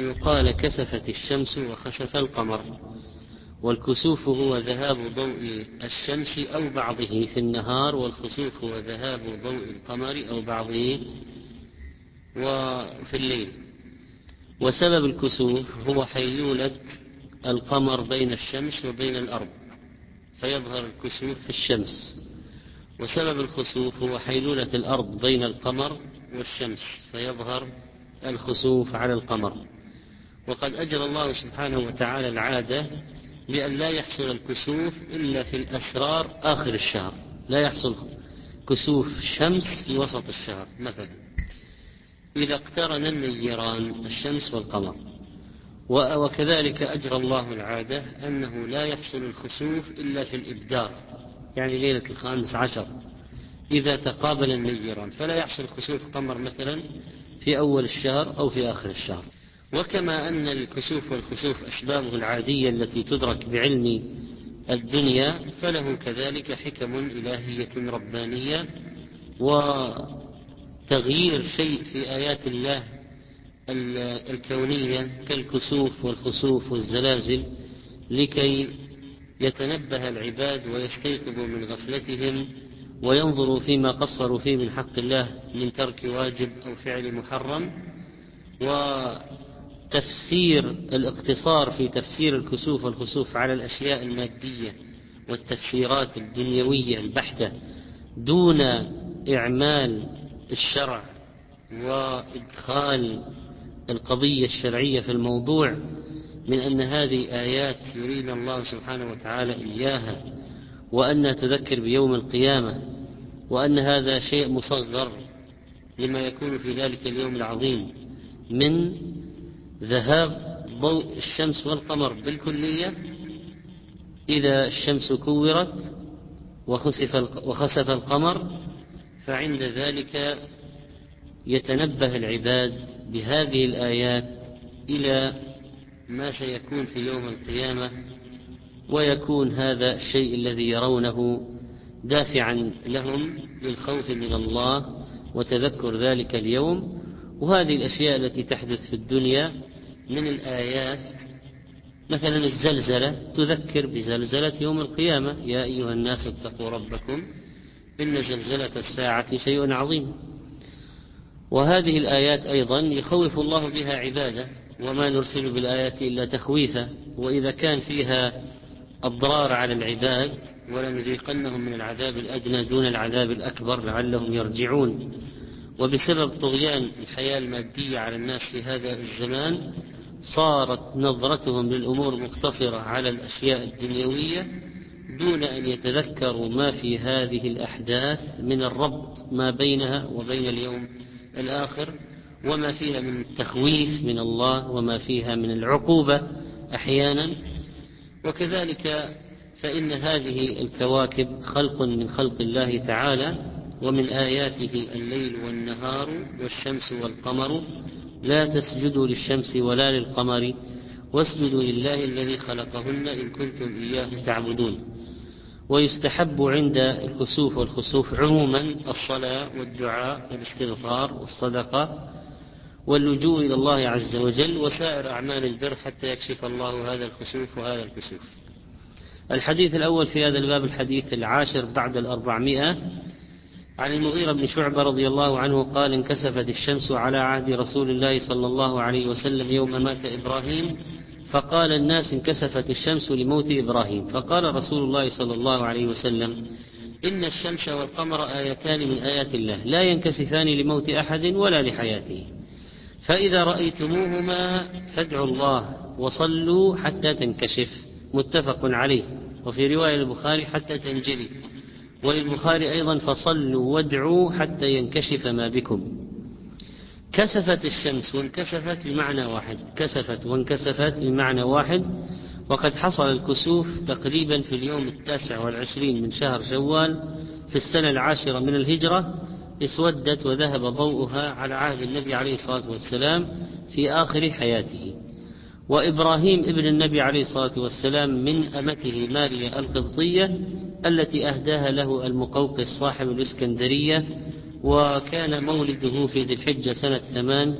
يقال كسفت الشمس وخسف القمر والكسوف هو ذهاب ضوء الشمس أو بعضه في النهار والخسوف هو ذهاب ضوء القمر أو بعضه وفي الليل. وسبب الكسوف هو حيولة القمر بين الشمس وبين الأرض فيظهر الكسوف في الشمس. وسبب الخسوف هو حيلولة الأرض بين القمر والشمس فيظهر الخسوف على القمر. وقد أجرى الله سبحانه وتعالى العادة لأن لا يحصل الكسوف إلا في الأسرار آخر الشهر. لا يحصل كسوف الشمس في وسط الشهر مثلا. إذا اقترن النيران الشمس والقمر. وكذلك أجرى الله العادة أنه لا يحصل الخسوف إلا في الإبدار. يعني ليلة الخامس عشر. إذا تقابل النيران. فلا يحصل خسوف قمر مثلا في أول الشهر أو في آخر الشهر. وكما أن الكسوف والخسوف أسبابه العادية التي تدرك بعلم الدنيا فله كذلك حكم إلهية ربانية وتغيير شيء في آيات الله الكونية كالكسوف والخسوف والزلازل لكي يتنبه العباد ويستيقظوا من غفلتهم وينظروا فيما قصروا فيه من حق الله من ترك واجب أو فعل محرم. وتفسير الاقتصار في تفسير الكسوف والخسوف على الأشياء المادية والتفسيرات الدنيوية البحتة دون إعمال الشرع وإدخال القضية الشرعية في الموضوع من أن هذه آيات يريد الله سبحانه وتعالى إياها وأنها تذكر بيوم القيامة وأن هذا شيء مصغر لما يكون في ذلك اليوم العظيم من ذهاب ضوء الشمس والقمر بالكلية إذا الشمس كورت وخسف القمر فعند ذلك يتنبه العباد بهذه الآيات إلى ما سيكون في يوم القيامة ويكون هذا الشيء الذي يرونه دافعا لهم للخوف من الله وتذكر ذلك اليوم وهذه الأشياء التي تحدث في الدنيا من الآيات. مثلا الزلزلة تذكر بزلزلة يوم القيامة. يا أيها الناس اتقوا ربكم إن زلزلة الساعة شيء عظيم. وهذه الآيات أيضا يخوف الله بها عباده وما نرسل بالآيات إلا تخويفا. وإذا كان فيها أضرار على العباد ولنذيقنهم من العذاب الأدنى دون العذاب الأكبر لعلهم يرجعون. وبسبب طغيان الحياة المادية على الناس في هذا الزمان صارت نظرتهم للأمور مقتصرة على الأشياء الدنيوية دون أن يتذكروا ما في هذه الأحداث من الربط ما بينها وبين اليوم الآخر وما فيها من التخويف من الله وما فيها من العقوبة أحيانا. وكذلك فإن هذه الكواكب خلق من خلق الله تعالى ومن آياته الليل والنهار والشمس والقمر لا تسجدوا للشمس ولا للقمر واسجدوا لله الذي خلقهن إن كنتم إياه تعبدون. ويستحب عند الكسوف والخسوف عموما الصلاة والدعاء والاستغفار والصدقة واللجوء إلى الله عز وجل وسائر أعمال البر حتى يكشف الله هذا الخسوف وهذا الكسوف. الحديث الأول في هذا الباب الحديث العاشر بعد الأربعمائة عن المغيرة بن شعبة رضي الله عنه قال انكسفت الشمس على عهد رسول الله صلى الله عليه وسلم يوم مات إبراهيم فقال الناس انكسفت الشمس لموت إبراهيم. فقال رسول الله صلى الله عليه وسلم إن الشمس والقمر آيتان من آيات الله لا ينكسفان لموت أحد ولا لحياته. فإذا رأيتموهما فادعوا الله وصلوا حتى تنكشف. متفق عليه. وفي رواية البخاري حتى تنجلي. وللبخاري أيضا فصلوا وادعوا حتى ينكشف ما بكم. كسفت الشمس وانكسفت بمعنى واحد. كسفت وانكسفت بمعنى واحد. وقد حصل الكسوف تقريبا في اليوم التاسع والعشرين من شهر شوال في السنة العاشرة من الهجرة اسودت وذهب ضوءها على عهد النبي عليه الصلاة والسلام في آخر حياته. وإبراهيم ابن النبي عليه الصلاة والسلام من أمته ماريا القبطية التي أهداها له المقوقس صاحب الإسكندرية وكان مولده في ذي الحجة سنة ثمان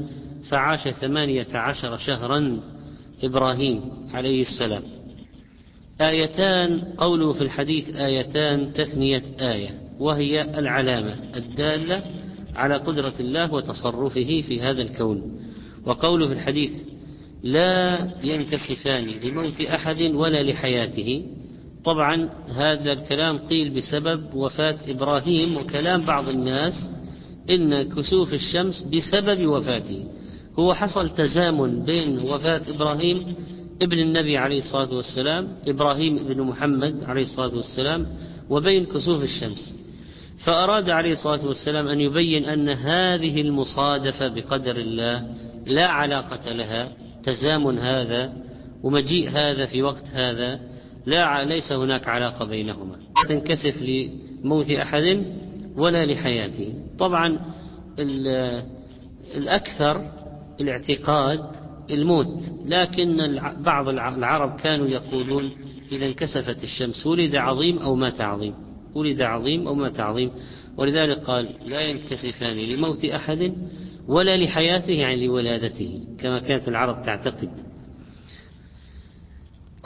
فعاش ثمانية عشر شهرا إبراهيم عليه السلام. آيتان قوله في الحديث آيتان تثنية آية وهي العلامة الدالة على قدرة الله وتصرفه في هذا الكون. وقوله في الحديث لا ينكسفان لموت أحد ولا لحياته طبعا هذا الكلام قيل بسبب وفاة إبراهيم وكلام بعض الناس إن كسوف الشمس بسبب وفاته. هو حصل تزامن بين وفاة إبراهيم ابن النبي عليه الصلاة والسلام إبراهيم ابن محمد عليه الصلاة والسلام وبين كسوف الشمس. فأراد عليه الصلاة والسلام أن يبين أن هذه المصادفة بقدر الله لا علاقة لها تزامن هذا ومجيء هذا في وقت هذا. لا ليس هناك علاقة بينهما. لا تنكسف لموت أحد ولا لحياته. طبعا الأكثر الاعتقاد الموت لكن بعض العرب كانوا يقولون إذا انكسفت الشمس ولد عظيم أو مات عظيم. ولد عظيم أو مات عظيم. ولذلك قال لا ينكسفان لموت أحد ولا لحياته يعني لولادته كما كانت العرب تعتقد.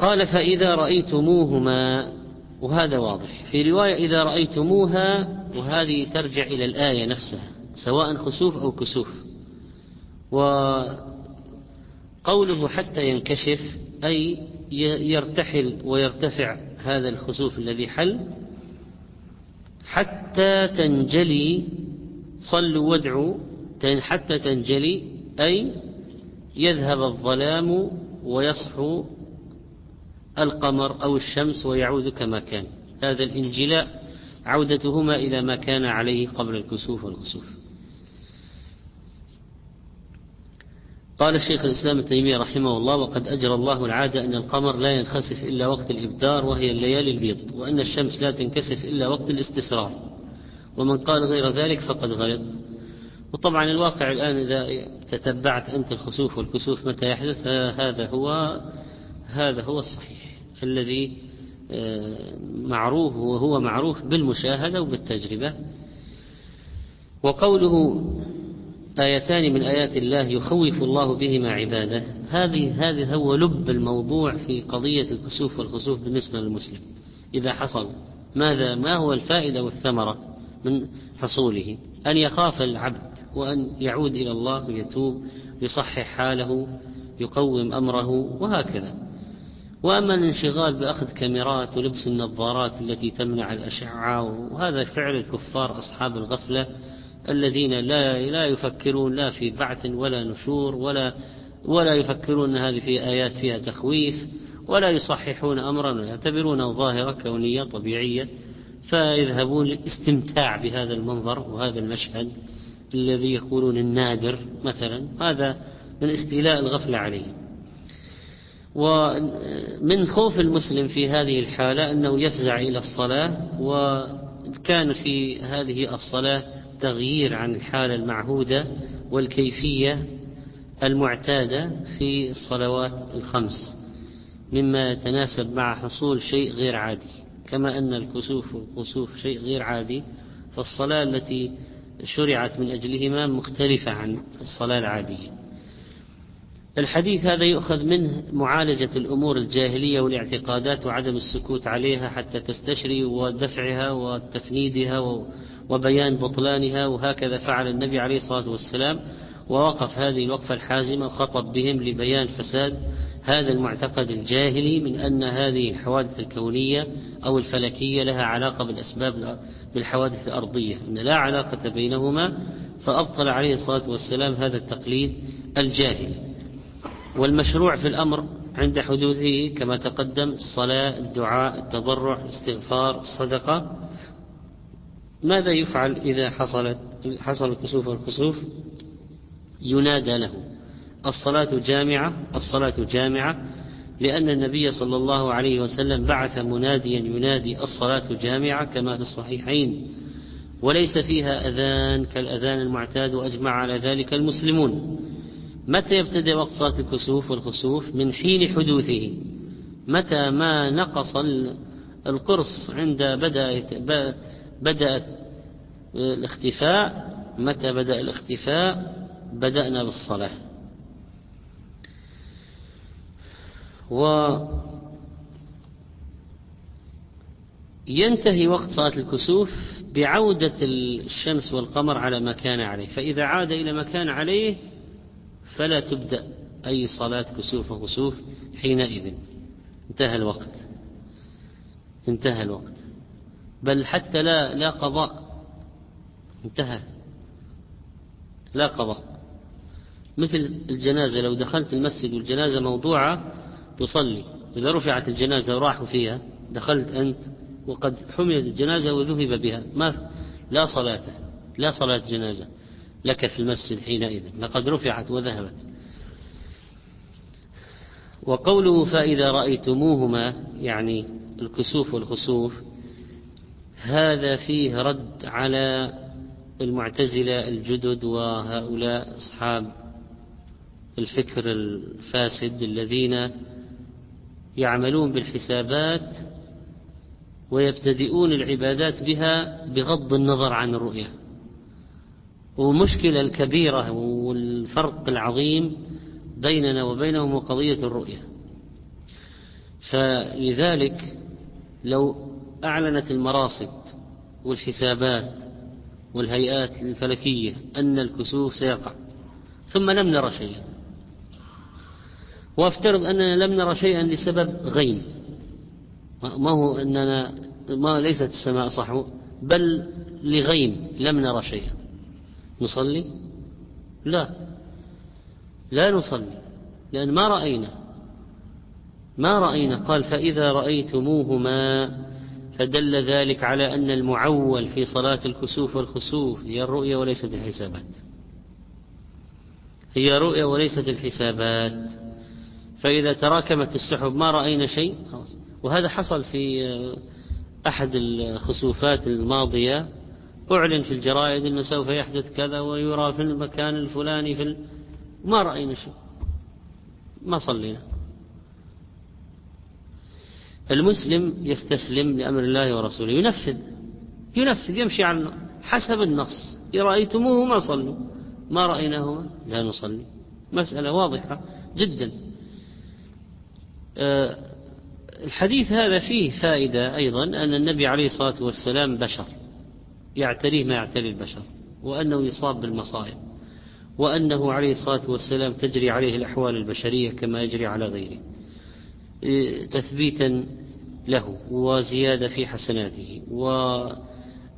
قال فإذا رأيتموهما وهذا واضح. في رواية إذا رأيتموها وهذه ترجع إلى الآية نفسها سواء خسوف أو كسوف. وقوله حتى ينكشف أي يرتحل ويرتفع هذا الخسوف الذي حل حتى تنجلي صلوا وادعوا حتى تنجلي أي يذهب الظلام ويصحو القمر أو الشمس ويعود كما كان. هذا الإنجلاء عودتهما إلى ما كان عليه قبل الكسوف والخسوف. قال الشيخ الإسلام ابن تيمية رحمه الله وقد أجرى الله العادة أن القمر لا ينخسف إلا وقت الإبدار وهي الليالي البيض وأن الشمس لا تنكسف إلا وقت الاستسرار. ومن قال غير ذلك فقد غلط. وطبعا الواقع الآن إذا تتبعت أنت الخسوف والكسوف متى يحدث هذا هو هذا هو الصحيح. الذي آه، معروف وهو معروف بالمشاهدة وبالتجربة. وقوله آيتان من آيات الله يخوف الله بهما عباده. هذه هذه هو لب الموضوع في قضية الكسوف والخسوف بالنسبة للمسلم. إذا حصل ماذا ما هو الفائدة والثمرة من حصوله؟ أن يخاف العبد وأن يعود إلى الله ويتوب يصحح حاله يقوم أمره وهكذا. وأما الانشغال بأخذ كاميرات ولبس النظارات التي تمنع الأشعة وهذا فعل الكفار أصحاب الغفلة الذين لا لا يفكرون لا في بعث ولا نشور ولا ولا يفكرون أن هذه في آيات فيها تخويف ولا يصححون أمرا يعتبرونه ظاهرة كونية طبيعية. فيذهبون للاستمتاع بهذا المنظر وهذا المشهد الذي يقولون النادر مثلا. هذا من استيلاء الغفلة عليه ومن خوف المسلم في هذه الحالة أنه يفزع إلى الصلاة وكان في هذه الصلاة تغيير عن الحالة المعهودة والكيفية المعتادة في الصلوات الخمس مما يتناسب مع حصول شيء غير عادي. كما أن الكسوف والخسوف شيء غير عادي فالصلاة التي شرعت من أجلهما مختلفة عن الصلاة العادية. الحديث هذا يؤخذ منه معالجة الأمور الجاهلية والاعتقادات وعدم السكوت عليها حتى تستشري ودفعها وتفنيدها وبيان بطلانها وهكذا فعل النبي عليه الصلاة والسلام. ووقف هذه الوقفة الحازمة وخطب بهم لبيان فساد هذا المعتقد الجاهلي من أن هذه الحوادث الكونية أو الفلكية لها علاقة بالأسباب بالحوادث الأرضية. أن لا علاقة بينهما فأبطل عليه الصلاة والسلام هذا التقليد الجاهلي. والمشروع في الأمر عند حدوثه كما تقدم الصلاة الدعاء التضرع الاستغفار الصدقة. ماذا يفعل إذا حصلت حصل الكسوف والكسوف؟ ينادى له. الصلاة جامعة الصلاة جامعة لأن النبي صلى الله عليه وسلم بعث مناديا ينادي الصلاة جامعة كما في الصحيحين. وليس فيها أذان كالأذان المعتاد وأجمع على ذلك المسلمون. متى يبتدئ وقت صلاة الكسوف والخسوف؟ من حين حدوثه. متى ما نقص القرص عند بدأت بدأت الاختفاء؟ متى بدأ الاختفاء؟ بدأنا بالصلاة. و ينتهي وقت صلاة الكسوف بعودة الشمس والقمر على ما كان عليه. فإذا عاد إلى ما كان عليه فلا تبدأ أي صلاة كسوف وخسوف حينئذ. انتهى الوقت. انتهى الوقت. بل حتى لا لا قضاء. انتهى. لا قضاء. مثل الجنازة لو دخلت المسجد والجنازة موضوعة تصلي. إذا رفعت الجنازة وراحوا فيها دخلت أنت وقد حملت الجنازة وذهب بها. ما لا صلاة لا صلاة جنازة. لك في المسجد حينئذ لقد رفعت وذهبت. وقوله فإذا رأيتموهما يعني الكسوف والخسوف هذا فيه رد على المعتزلة الجدد وهؤلاء أصحاب الفكر الفاسد الذين يعملون بالحسابات ويبتدئون العبادات بها بغض النظر عن الرؤية. والمشكلة الكبيرة والفرق العظيم بيننا وبينهم قضية الرؤية. فلذلك لو أعلنت المراصد والحسابات والهيئات الفلكية أن الكسوف سيقع ثم لم نرى شيئا. وافترض أننا لم نرى شيئا لسبب غيم ما هو أننا ما ليست السماء صحو بل لغيم لم نرى شيئا. نصلي؟ لا. لا نصلي لأن ما رأينا. ما رأينا. قال فإذا رأيتموهما فدل ذلك على أن المعول في صلاة الكسوف والخسوف هي الرؤية وليست الحسابات. هي رؤية وليست الحسابات. فإذا تراكمت السحب ما رأينا شيء خلاص. وهذا حصل في أحد الخسوفات الماضية. أعلن في الجرائد أنه سوف يحدث كذا ويرى في المكان الفلاني في. ما رأينا شيء. ما صلينا. المسلم يستسلم لأمر الله ورسوله. ينفذ. ينفذ. يمشي على حسب النص. رأيتموه ما صلوا. ما رأيناهما لا نصلي. مسألة واضحة جدا. آه، الحديث هذا فيه فائدة أيضا أن النبي عليه الصلاة والسلام بشر. يعتريه ما يعتري البشر وأنه يصاب بالمصائب وأنه عليه الصلاة والسلام تجري عليه الأحوال البشرية كما يجري على غيره تثبيتا له وزيادة في حسناته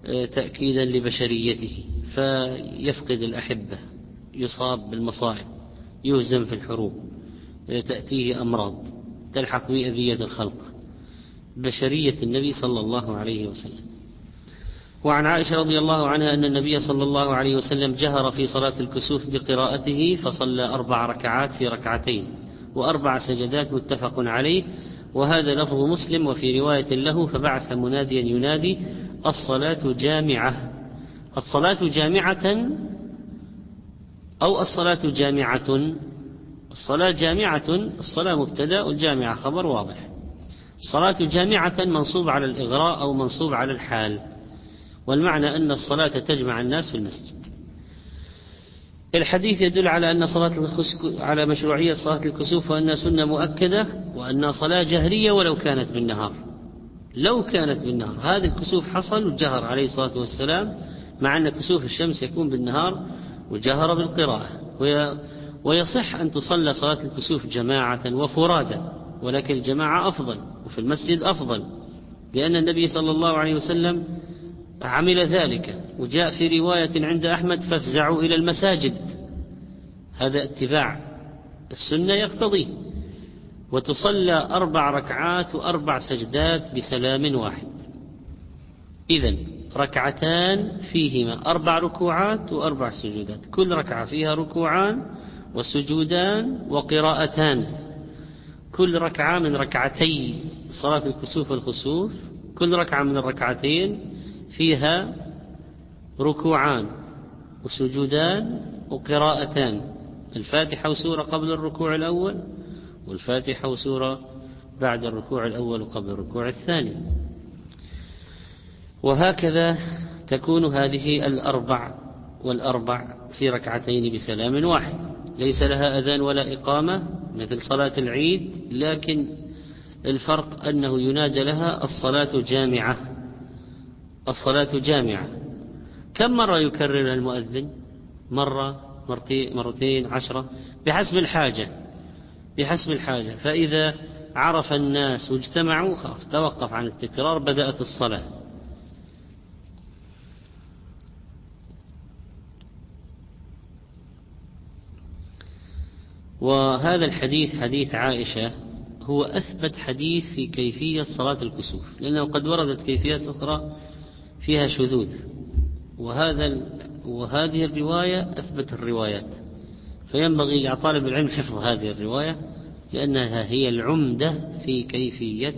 وتأكيدا لبشريته فيفقد الأحبة يصاب بالمصائب يهزم في الحروب تأتيه أمراض تلحق بأذية الخلق. بشرية النبي صلى الله عليه وسلم. وعن عائشة رضي الله عنها أن النبي صلى الله عليه وسلم جهر في صلاة الكسوف بقراءته فصلى أربع ركعات في ركعتين وأربع سجدات متفق عليه وهذا لفظ مسلم وفي رواية له فبعث مناديا ينادي الصلاة جامعة. الصلاة جامعة أو الصلاة جامعة؟ الصلاة جامعة الصلاة مبتدأ والجامعة خبر واضح. الصلاة جامعة منصوب على الإغراء أو منصوب على الحال. والمعنى أن الصلاة تجمع الناس في المسجد. الحديث يدل على أن صلاة على مشروعية صلاة الكسوف وأنها سنة مؤكدة وأنها صلاة جهرية ولو كانت بالنهار. لو كانت بالنهار. هذا الكسوف حصل وجهر عليه الصلاة والسلام مع أن كسوف الشمس يكون بالنهار وجهر بالقراءة. ويصح أن تصلى صلاة الكسوف جماعة وفرادى ولكن الجماعة أفضل وفي المسجد أفضل لأن النبي صلى الله عليه وسلم عمل ذلك وجاء في رواية عند أحمد فافزعوا إلى المساجد. هذا اتباع السنة يقتضيه. وتصلى أربع ركعات وأربع سجدات بسلام واحد. إذا ركعتان فيهما أربع ركوعات وأربع سجودات. كل ركعة فيها ركوعان وسجودان وقراءتان. كل ركعة من ركعتي صلاة الكسوف والخسوف كل ركعة من الركعتين فيها ركوعان وسجودان وقراءتان الفاتحة وسورة قبل الركوع الأول والفاتحة وسورة بعد الركوع الأول وقبل الركوع الثاني. وهكذا تكون هذه الأربع والأربع في ركعتين بسلام واحد. ليس لها أذان ولا إقامة مثل صلاة العيد لكن الفرق أنه ينادى لها الصلاة جامعة. الصلاة جامعة. كم مرة يكررها المؤذن؟ مرة مرتين عشرة؟ بحسب الحاجة بحسب الحاجة. فإذا عرف الناس واجتمعوا خلاص توقف عن التكرار بدأت الصلاة. وهذا الحديث حديث عائشة هو أثبت حديث في كيفية صلاة الكسوف. لأنه قد وردت كيفيات أخرى فيها شذوذ. وهذا وهذه الرواية أثبت الروايات. فينبغي لطالب العلم حفظ هذه الرواية لأنها هي العمدة في كيفية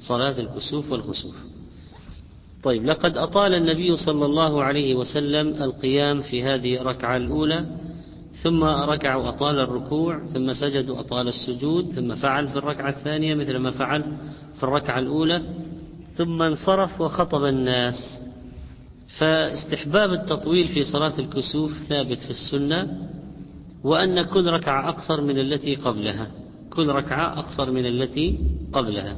صلاة الكسوف والخسوف طيب لقد أطال النبي صلى الله عليه وسلم القيام في هذه الركعة الأولى ثم ركع وأطال الركوع ثم سجد وأطال السجود ثم فعل في الركعة الثانية مثل ما فعل في الركعة الأولى ثم انصرف وخطب الناس. فاستحباب التطويل في صلاة الكسوف ثابت في السنة وأن كل ركعة أقصر من التي قبلها كل ركعة أقصر من التي قبلها.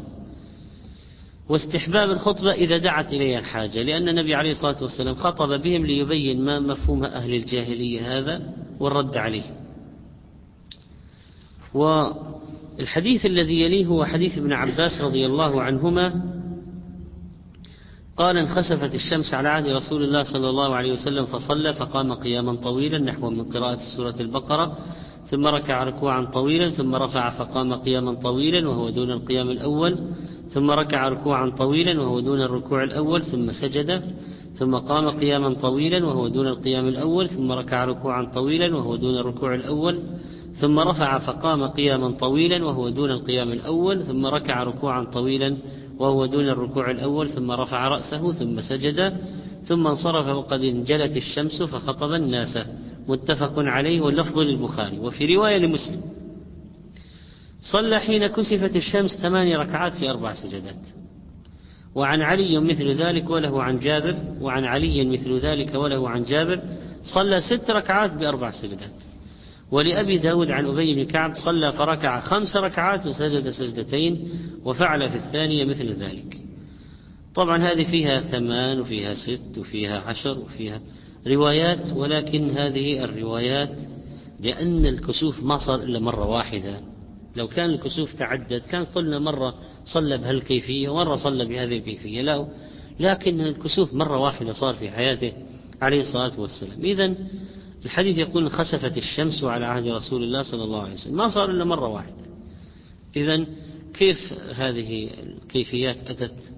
واستحباب الخطبة إذا دعت إليها الحاجة لأن النبي عليه الصلاة والسلام خطب بهم ليبين ما مفهوم أهل الجاهلية هذا والرد عليه. والحديث الذي يليه هو حديث ابن عباس رضي الله عنهما قال انخسفت الشمس على عهد رسول الله صلى الله عليه وسلم فصلى فقام قياما طويلا نحو من قراءة سورة البقرة ثم ركع ركوعا طويلا ثم رفع فقام قياما طويلا وهو دون القيام الأول ثم ركع ركوعا طويلا وهو دون الركوع الأول ثم سجد ثم قام قياما طويلا وهو دون القيام الأول ثم ركع ركوعا طويلا وهو دون الركوع الأول ثم رفع فقام قياما طويلا وهو دون القيام الأول ثم ركع ركوعا طويلا وهو دون الركوع الأول ثم رفع رأسه ثم سجد ثم انصرف وقد انجلت الشمس فخطب الناس. متفق عليه واللفظ للبخاري. وفي رواية لمسلم صلى حين كسفت الشمس ثماني ركعات في أربع سجدات. وعن علي مثل ذلك وله عن جابر وعن علي مثل ذلك وله عن جابر صلى ست ركعات بأربع سجدات. ولأبي داود عن أبي بن كعب صلى فركع خمس ركعات وسجد سجدتين وفعل في الثانية مثل ذلك. طبعا هذه فيها ثمان وفيها ست وفيها عشر وفيها روايات ولكن هذه الروايات لأن الكسوف ما صار إلا مرة واحدة. لو كان الكسوف تعدد كان قلنا مرة صلى بهالكيفية ومرة صلى بهذه الكيفية لا. لكن الكسوف مرة واحدة صار في حياته عليه الصلاة والسلام. إذا الحديث يقول خسفت الشمس على عهد رسول الله صلى الله عليه وسلم. ما صار إلا مرة واحدة. إذا كيف هذه الكيفيات أتت؟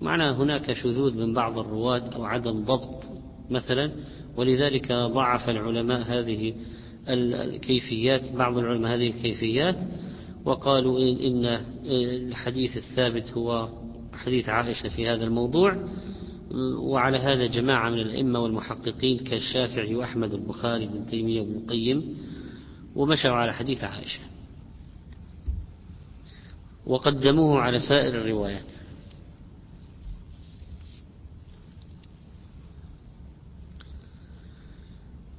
معنى هناك شذوذ من بعض الرواة أو عدم ضبط مثلا ولذلك ضعف العلماء هذه الكيفيات بعض العلماء هذه الكيفيات وقالوا إن الحديث الثابت هو حديث عائشة في هذا الموضوع. وعلى هذا جماعة من الأئمة والمحققين كالشافعي وأحمد البخاري بن تيمية وابن القيم ومشوا على حديث عائشة. وقدموه على سائر الروايات.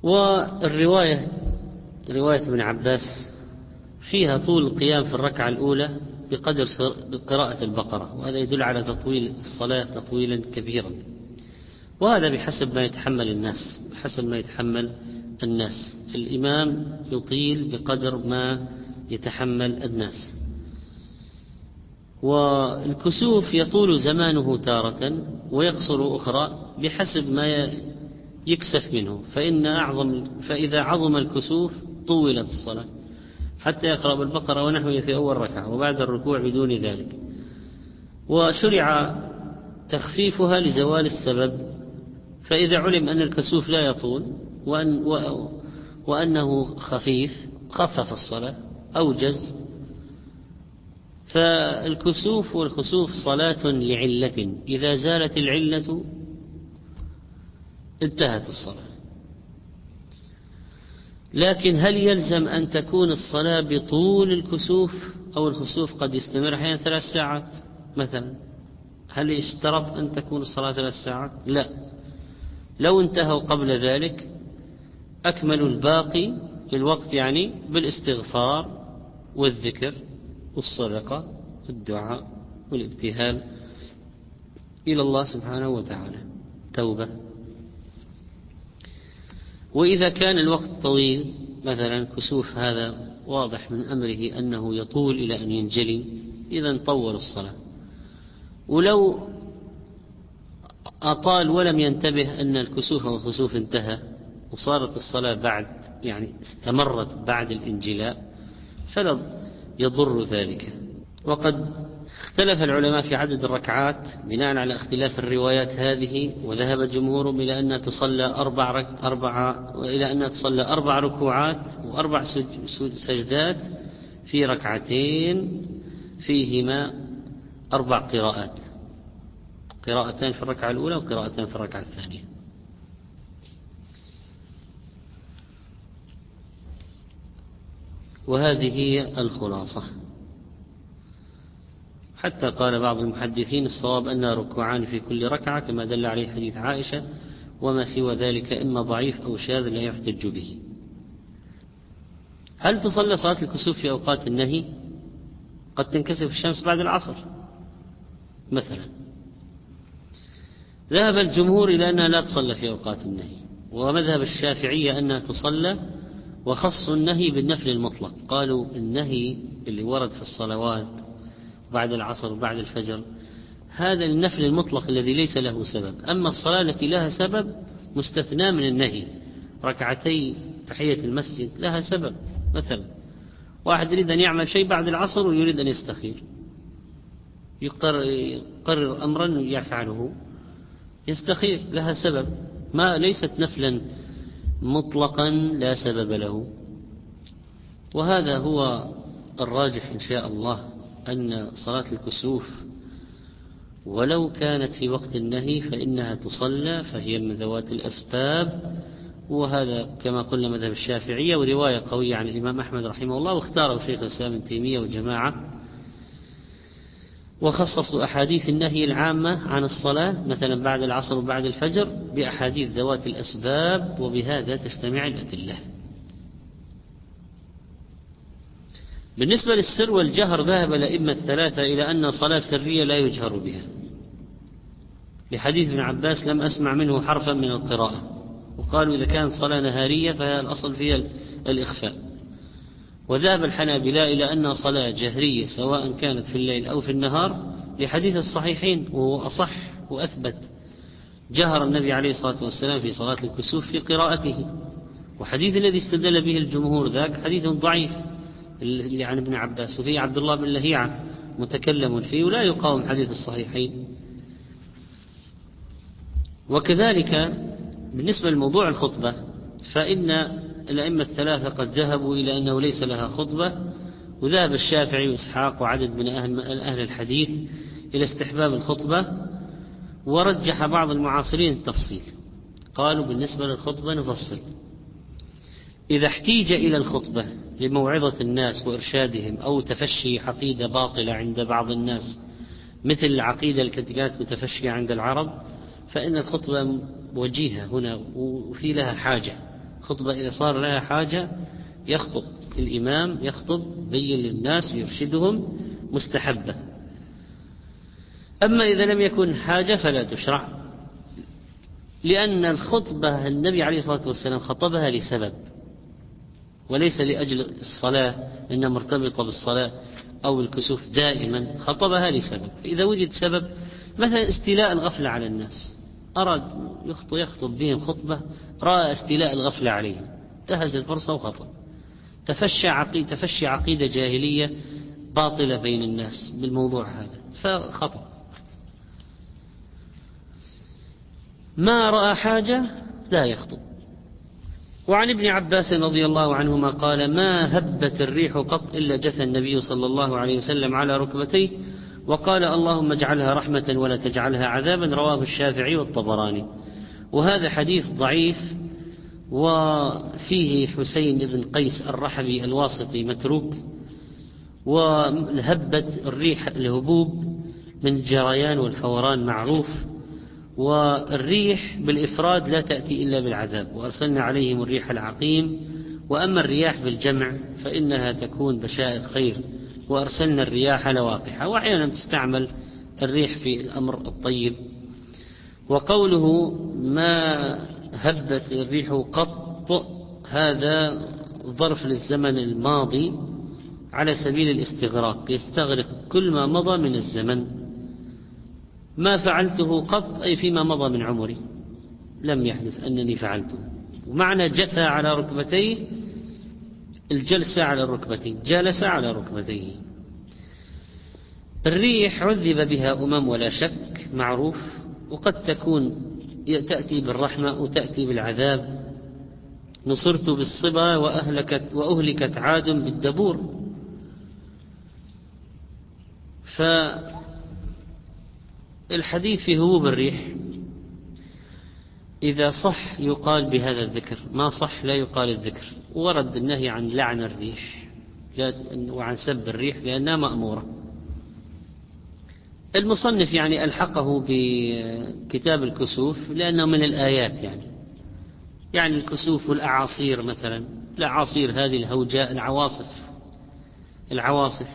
والرواية رواية ابن عباس فيها طول القيام في الركعة الأولى بقدر قراءة البقرة وهذا يدل على تطويل الصلاة تطويلا كبيرا. وهذا بحسب ما يتحمل الناس بحسب ما يتحمل الناس. الإمام يطيل بقدر ما يتحمل الناس. والكسوف يطول زمانه تارة ويقصر أخرى بحسب ما يكسف منه. فإن أعظم فإذا عظم الكسوف طولت الصلاة. حتى يقرأ بالبقرة ونحوه في أول ركعة وبعد الركوع بدون ذلك. وشرع تخفيفها لزوال السبب فإذا علم أن الكسوف لا يطول وأن وأنه خفيف خفف الصلاة أوجز. فالكسوف والخسوف صلاة لعلة إذا زالت العلة انتهت الصلاة. لكن هل يلزم أن تكون الصلاة بطول الكسوف أو الكسوف قد يستمر أحيانا ثلاث ساعات مثلا؟ هل اشترط أن تكون الصلاة ثلاث ساعات؟ لا. لو انتهوا قبل ذلك أكملوا الباقي الوقت يعني بالاستغفار والذكر والصدقة والدعاء والابتهال إلى الله سبحانه وتعالى. توبة. وإذا كان الوقت طويل مثلا كسوف هذا واضح من أمره أنه يطول إلى أن ينجلي إذا طول الصلاة. ولو أطال ولم ينتبه أن الكسوف والخسوف انتهى وصارت الصلاة بعد يعني استمرت بعد الانجلاء فلا يضر ذلك. وقد اختلف العلماء في عدد الركعات بناء على اختلاف الروايات هذه وذهب جمهورهم إلى أن تصلى أربع رك أربع إلى أن تصلى أربع ركوعات وأربع سجدات في ركعتين فيهما أربع قراءات. قراءتان في الركعة الأولى وقراءتان في الركعة الثانية. وهذه هي الخلاصة. حتى قال بعض المحدثين الصواب أن ركوعان في كل ركعة كما دل عليه حديث عائشة وما سوى ذلك إما ضعيف أو شاذ لا يحتج به. هل تصلى صلاة الكسوف في أوقات النهي؟ قد تنكسف الشمس بعد العصر مثلا. ذهب الجمهور إلى أنها لا تصلى في أوقات النهي ومذهب الشافعية أنها تصلى وخصوا النهي بالنفل المطلق. قالوا النهي اللي ورد في الصلوات بعد العصر وبعد الفجر. هذا النفل المطلق الذي ليس له سبب. أما الصلاة التي لها سبب مستثنى من النهي. ركعتي تحية المسجد لها سبب مثلا. واحد يريد أن يعمل شيء بعد العصر ويريد أن يستخير. يقرر أمرا يفعله يستخير لها سبب. ما ليست نفلا مطلقا لا سبب له. وهذا هو الراجح إن شاء الله. أن صلاة الكسوف ولو كانت في وقت النهي فإنها تصلى فهي من ذوات الأسباب وهذا كما قلنا مذهب الشافعية ورواية قوية عن الإمام أحمد رحمه الله واختاره شيخ الإسلام ابن تيمية وجماعة وخصصوا أحاديث النهي العامة عن الصلاة مثلا بعد العصر وبعد الفجر بأحاديث ذوات الأسباب وبهذا تجتمع الأدلة. بالنسبة للسر والجهر ذهب الأئمة الثلاثة إلى أن صلاة سرية لا يجهر بها. لحديث ابن عباس لم أسمع منه حرفا من القراءة. وقالوا إذا كانت صلاة نهارية فهي الأصل فيها الإخفاء. وذهب الحنابلة إلى أنها صلاة جهرية سواء كانت في الليل أو في النهار لحديث الصحيحين وهو أصح وأثبت جهر النبي عليه الصلاة والسلام في صلاة الكسوف في قراءته. وحديث الذي استدل به الجمهور ذاك حديث ضعيف. اللي عن ابن عباس وفيه عبد الله بن لهيعة متكلم فيه ولا يقاوم حديث الصحيحين. وكذلك بالنسبة لموضوع الخطبة فإن الأئمة الثلاثة قد ذهبوا إلى أنه ليس لها خطبة وذهب الشافعي وإسحاق وعدد من أهل, أهل الحديث إلى استحباب الخطبة ورجح بعض المعاصرين التفصيل. قالوا بالنسبة للخطبة نفصل. إذا احتيج إلى الخطبة لموعظة الناس وإرشادهم أو تفشي عقيدة باطلة عند بعض الناس مثل العقيدة التي كانت متفشية عند العرب فإن الخطبة وجيهة هنا وفي لها حاجة خطبة إذا صار لها حاجة يخطب الإمام يخطب بين للناس ويرشدهم مستحبة. أما إذا لم يكن حاجة فلا تشرع لأن الخطبة النبي عليه الصلاة والسلام خطبها لسبب. وليس لأجل الصلاة إنها مرتبطة بالصلاة أو الكسوف دائما خطبها لسبب. إذا وجد سبب مثلا استيلاء الغفلة على الناس. أراد يخطب, بهم خطبة رأى استيلاء الغفلة عليهم. انتهز الفرصة وخطب. تفشى عقيدة, تفشي عقيدة جاهلية باطلة بين الناس بالموضوع هذا. فخطب. ما رأى حاجة؟ لا يخطب. وعن ابن عباس رضي الله عنهما قال ما هبت الريح قط إلا جثى النبي صلى الله عليه وسلم على ركبتيه وقال اللهم اجعلها رحمة ولا تجعلها عذابا. رواه الشافعي والطبراني. وهذا حديث ضعيف وفيه حسين بن قيس الرحبي الواسطي متروك وهبت الريح الهبوب من الجريان والفوران معروف. والريح بالإفراد لا تأتي إلا بالعذاب وأرسلنا عليهم الريح العقيم وأما الرياح بالجمع فإنها تكون بشائر خير وأرسلنا الرياح لواقحة وأحيانا تستعمل الريح في الأمر الطيب. وقوله ما هبت الريح قط هذا ظرف للزمن الماضي على سبيل الاستغراق يستغرق كل ما مضى من الزمن. ما فعلته قط أي فيما مضى من عمري. لم يحدث أنني فعلته. ومعنى جثى على ركبتيه الجلسة على الركبتين جلس على ركبتيه. الريح عذب بها أمم ولا شك معروف وقد تكون تأتي بالرحمة وتأتي بالعذاب. نصرت بالصبا وأهلكت وأهلكت عاد بالدبور. فالحديث في هبوب الريح إذا صح يقال بهذا الذكر ما صح لا يقال الذكر. ورد النهي عن لعن الريح وعن سب الريح لأنها مأمورة. المصنف يعني ألحقه بكتاب الكسوف لأنه من الآيات يعني. يعني الكسوف والأعاصير مثلا. الأعاصير هذه الهوجاء العواصف. العواصف.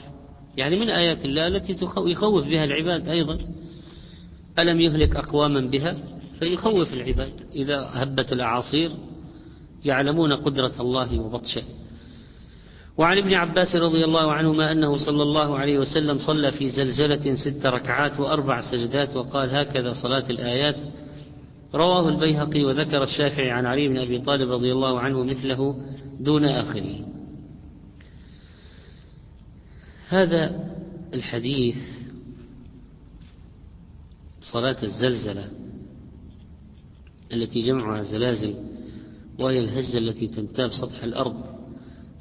يعني من آيات الله التي يخوف بها العباد أيضا. ألم يهلك أقواما بها؟ فيخوف العباد. إذا هبت الأعاصير يعلمون قدرة الله وبطشه. وعن ابن عباس رضي الله عنهما أنه صلى الله عليه وسلم صلى في زلزلة ست ركعات وأربع سجدات وقال هكذا صلاة الآيات. رواه البيهقي وذكر الشافعي عن علي بن أبي طالب رضي الله عنه مثله دون آخره. هذا الحديث صلاة الزلزلة التي جمعها زلازل وهي الهزة التي تنتاب سطح الأرض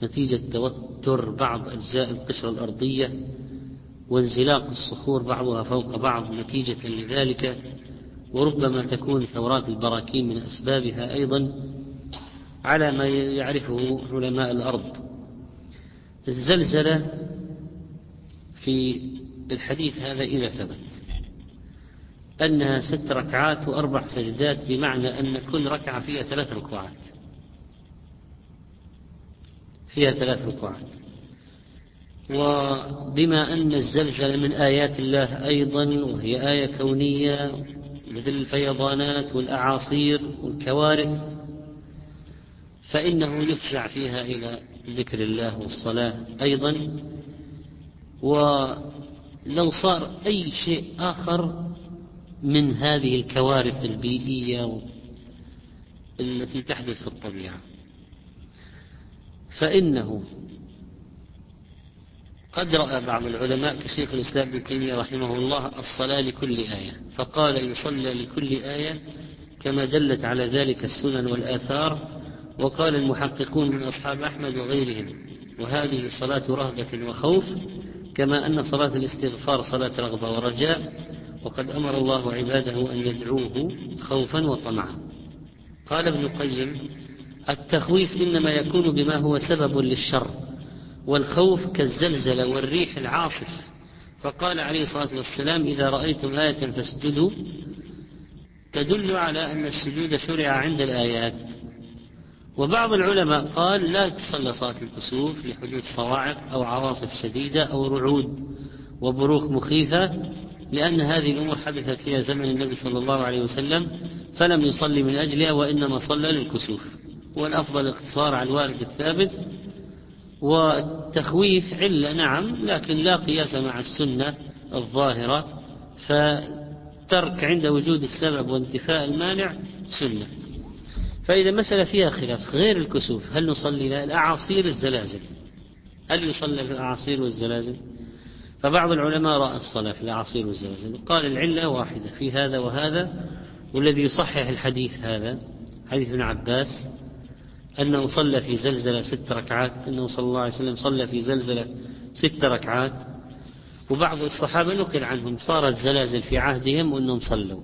نتيجة توتر بعض أجزاء القشرة الأرضية وانزلاق الصخور بعضها فوق بعض نتيجة لذلك وربما تكون ثورات البراكين من أسبابها أيضا على ما يعرفه علماء الأرض. الزلزلة في الحديث هذا إذا ثبت. أنها ست ركعات وأربع سجدات بمعنى أن كل ركعة فيها ثلاث ركوعات. فيها ثلاث ركوعات. وبما أن الزلزلة من آيات الله أيضا وهي آية كونية مثل الفيضانات والأعاصير والكوارث فإنه يفزع فيها إلى ذكر الله والصلاة أيضا. ولو صار أي شيء آخر من هذه الكوارث البيئية التي تحدث في الطبيعة. فإنه قد رأى بعض العلماء كشيخ الإسلام ابن تيمية رحمه الله الصلاة لكل آية فقال يصلى لكل آية كما دلت على ذلك السنن والآثار وقال المحققون من أصحاب أحمد وغيرهم وهذه صلاة رهبة وخوف كما أن صلاة الاستغفار صلاة رغبة ورجاء وقد أمر الله عباده أن يدعوه خوفا وطمعا. قال ابن القيم التخويف إنما يكون بما هو سبب للشر والخوف كالزلزلة والريح العاصف. فقال عليه الصلاة والسلام إذا رأيتم آية فاسجدوا. تدل على أن السجود شرع عند الآيات. وبعض العلماء قال لا تصلى صلاة الكسوف لحدوث صواعق أو عواصف شديدة أو رعود وبروق مخيفة. لأن هذه الأمور حدثت فيها زمن النبي صلى الله عليه وسلم فلم يصلي من أجلها وإنما صلى للكسوف. والأفضل الاقتصار على الوارد الثابت والتخويف علة نعم لكن لا قياس مع السنة الظاهرة فترك عند وجود السبب وانتفاء المانع سنة. فإذا مسألة فيها خلاف غير الكسوف هل نصلي الأعاصير الزلازل. هل يصلى في الأعاصير والزلازل؟ فبعض العلماء رأى الصلاة في الأعاصير والزلازل قال العلة واحدة في هذا وهذا والذي يصحح الحديث هذا حديث ابن عباس أنه صلى في زلزلة ست ركعات أنه صلى الله عليه وسلم صلى في زلزلة ست ركعات. وبعض الصحابة نقل عنهم صارت زلازل في عهدهم وأنهم صلوا.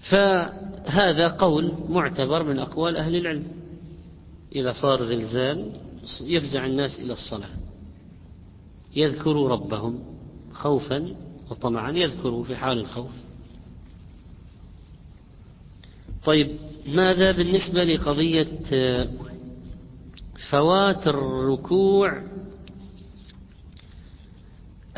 فهذا قول معتبر من أقوال أهل العلم. إذا صار زلزال يفزع الناس إلى الصلاة. يذكروا ربهم خوفا وطمعا يذكروا في حال الخوف. طيب ماذا بالنسبة لقضية فوات الركوع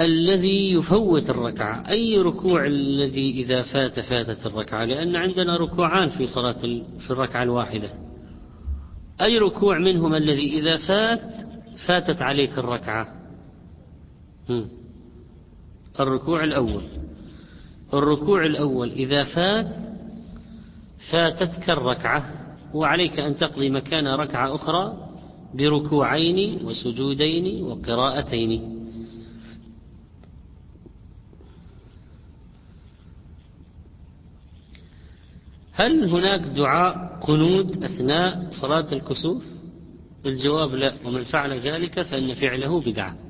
الذي يفوت الركعة؟ أي ركوع الذي إذا فات فاتت الركعة؟ لأن عندنا ركوعان في صلاة في الركعة الواحدة. أي ركوع منهم الذي إذا فات فاتت عليك الركعة؟ الركوع الأول. الركوع الأول إذا فات فاتتك الركعة وعليك أن تقضي مكان ركعة أخرى بركوعين وسجودين وقراءتين. هل هناك دعاء قنود أثناء صلاة الكسوف؟ الجواب لا ومن فعل ذلك فإن فعله بدعة.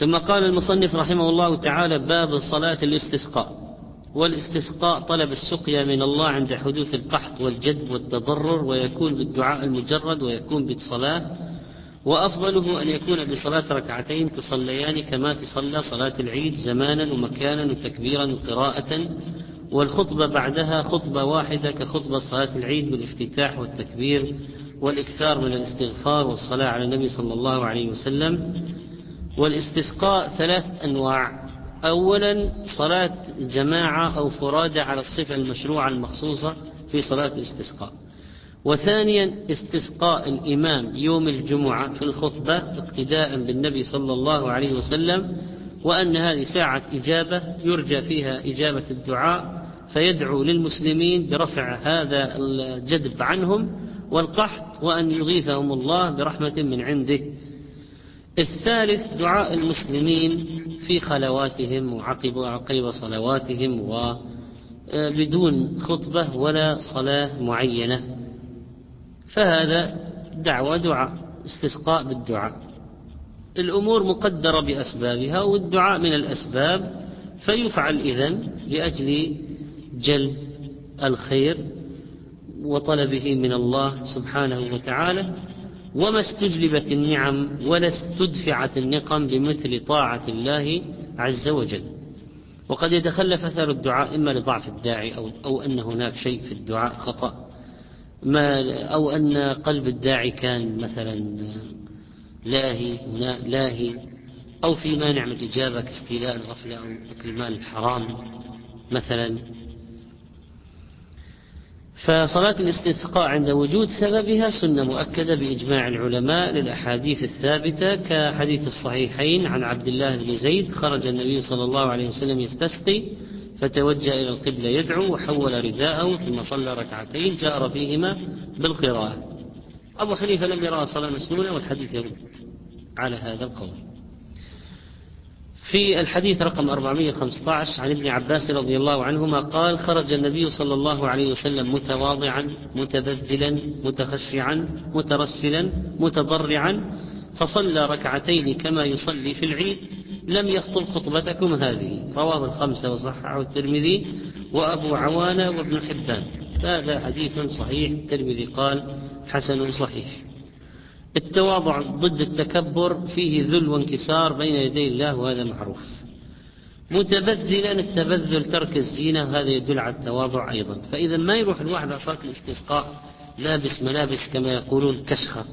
ثم قال المصنف رحمه الله تعالى باب صلاة الاستسقاء. والاستسقاء طلب السقيا من الله عند حدوث القحط والجدب والتضرر ويكون بالدعاء المجرد ويكون بالصلاة. وأفضله أن يكون بصلاة ركعتين تصليان كما تصلى صلاة العيد زمانا ومكانا وتكبيرا وقراءة. والخطبة بعدها خطبة واحدة كخطبة صلاة العيد بالافتتاح والتكبير والإكثار من الاستغفار والصلاة على النبي صلى الله عليه وسلم. والاستسقاء ثلاث أنواع. أولا صلاة جماعة أو فرادى على الصفة المشروعة المخصوصة في صلاة الاستسقاء. وثانيا استسقاء الإمام يوم الجمعة في الخطبة اقتداء بالنبي صلى الله عليه وسلم وأن هذه ساعة إجابة يرجى فيها إجابة الدعاء فيدعو للمسلمين برفع هذا الجدب عنهم والقحط وأن يغيثهم الله برحمة من عنده. الثالث دعاء المسلمين في خلواتهم وعقب عقب صلواتهم وبدون خطبة ولا صلاة معينة. فهذا دعوة دعاء استسقاء بالدعاء. الأمور مقدرة بأسبابها والدعاء من الأسباب فيفعل إذن لأجل جلب الخير وطلبه من الله سبحانه وتعالى. وما استجلبت النعم ولا استدفعت النقم بمثل طاعة الله عز وجل. وقد يتخلف أثر الدعاء إما لضعف الداعي أو, أو أن هناك شيء في الدعاء خطأ. ما أو أن قلب الداعي كان مثلا لاهي لاهي أو في مانع من الإجابة كاستيلاء الغفلة أو أكل المال الحرام مثلا. فصلاة الاستسقاء عند وجود سببها سنة مؤكدة بإجماع العلماء للأحاديث الثابتة كحديث الصحيحين عن عبد الله بن زيد خرج النبي صلى الله عليه وسلم يستسقي فتوجه إلى القبلة يدعو وحول رداءه ثم صلى ركعتين جار فيهما بالقراءة. أبو حنيفة لم يرى صلاة مسنونة والحديث يرد على هذا القول. في الحديث رقم 415 عن ابن عباس رضي الله عنهما قال خرج النبي صلى الله عليه وسلم متواضعا متبذلا متخشعا مترسلا متضرعا فصلى ركعتين كما يصلي في العيد. لم يخطب خطبتكم هذه. رواه الخمسة وصححه الترمذي وأبو عوانة وابن حبان. هذا حديث صحيح. الترمذي قال حسن صحيح. التواضع ضد التكبر فيه ذل وانكسار بين يدي الله وهذا معروف. متبذلا التبذل ترك الزينة هذا يدل على التواضع أيضا. فإذا ما يروح الواحد على الاستسقاء لابس ملابس كما يقولون كشخة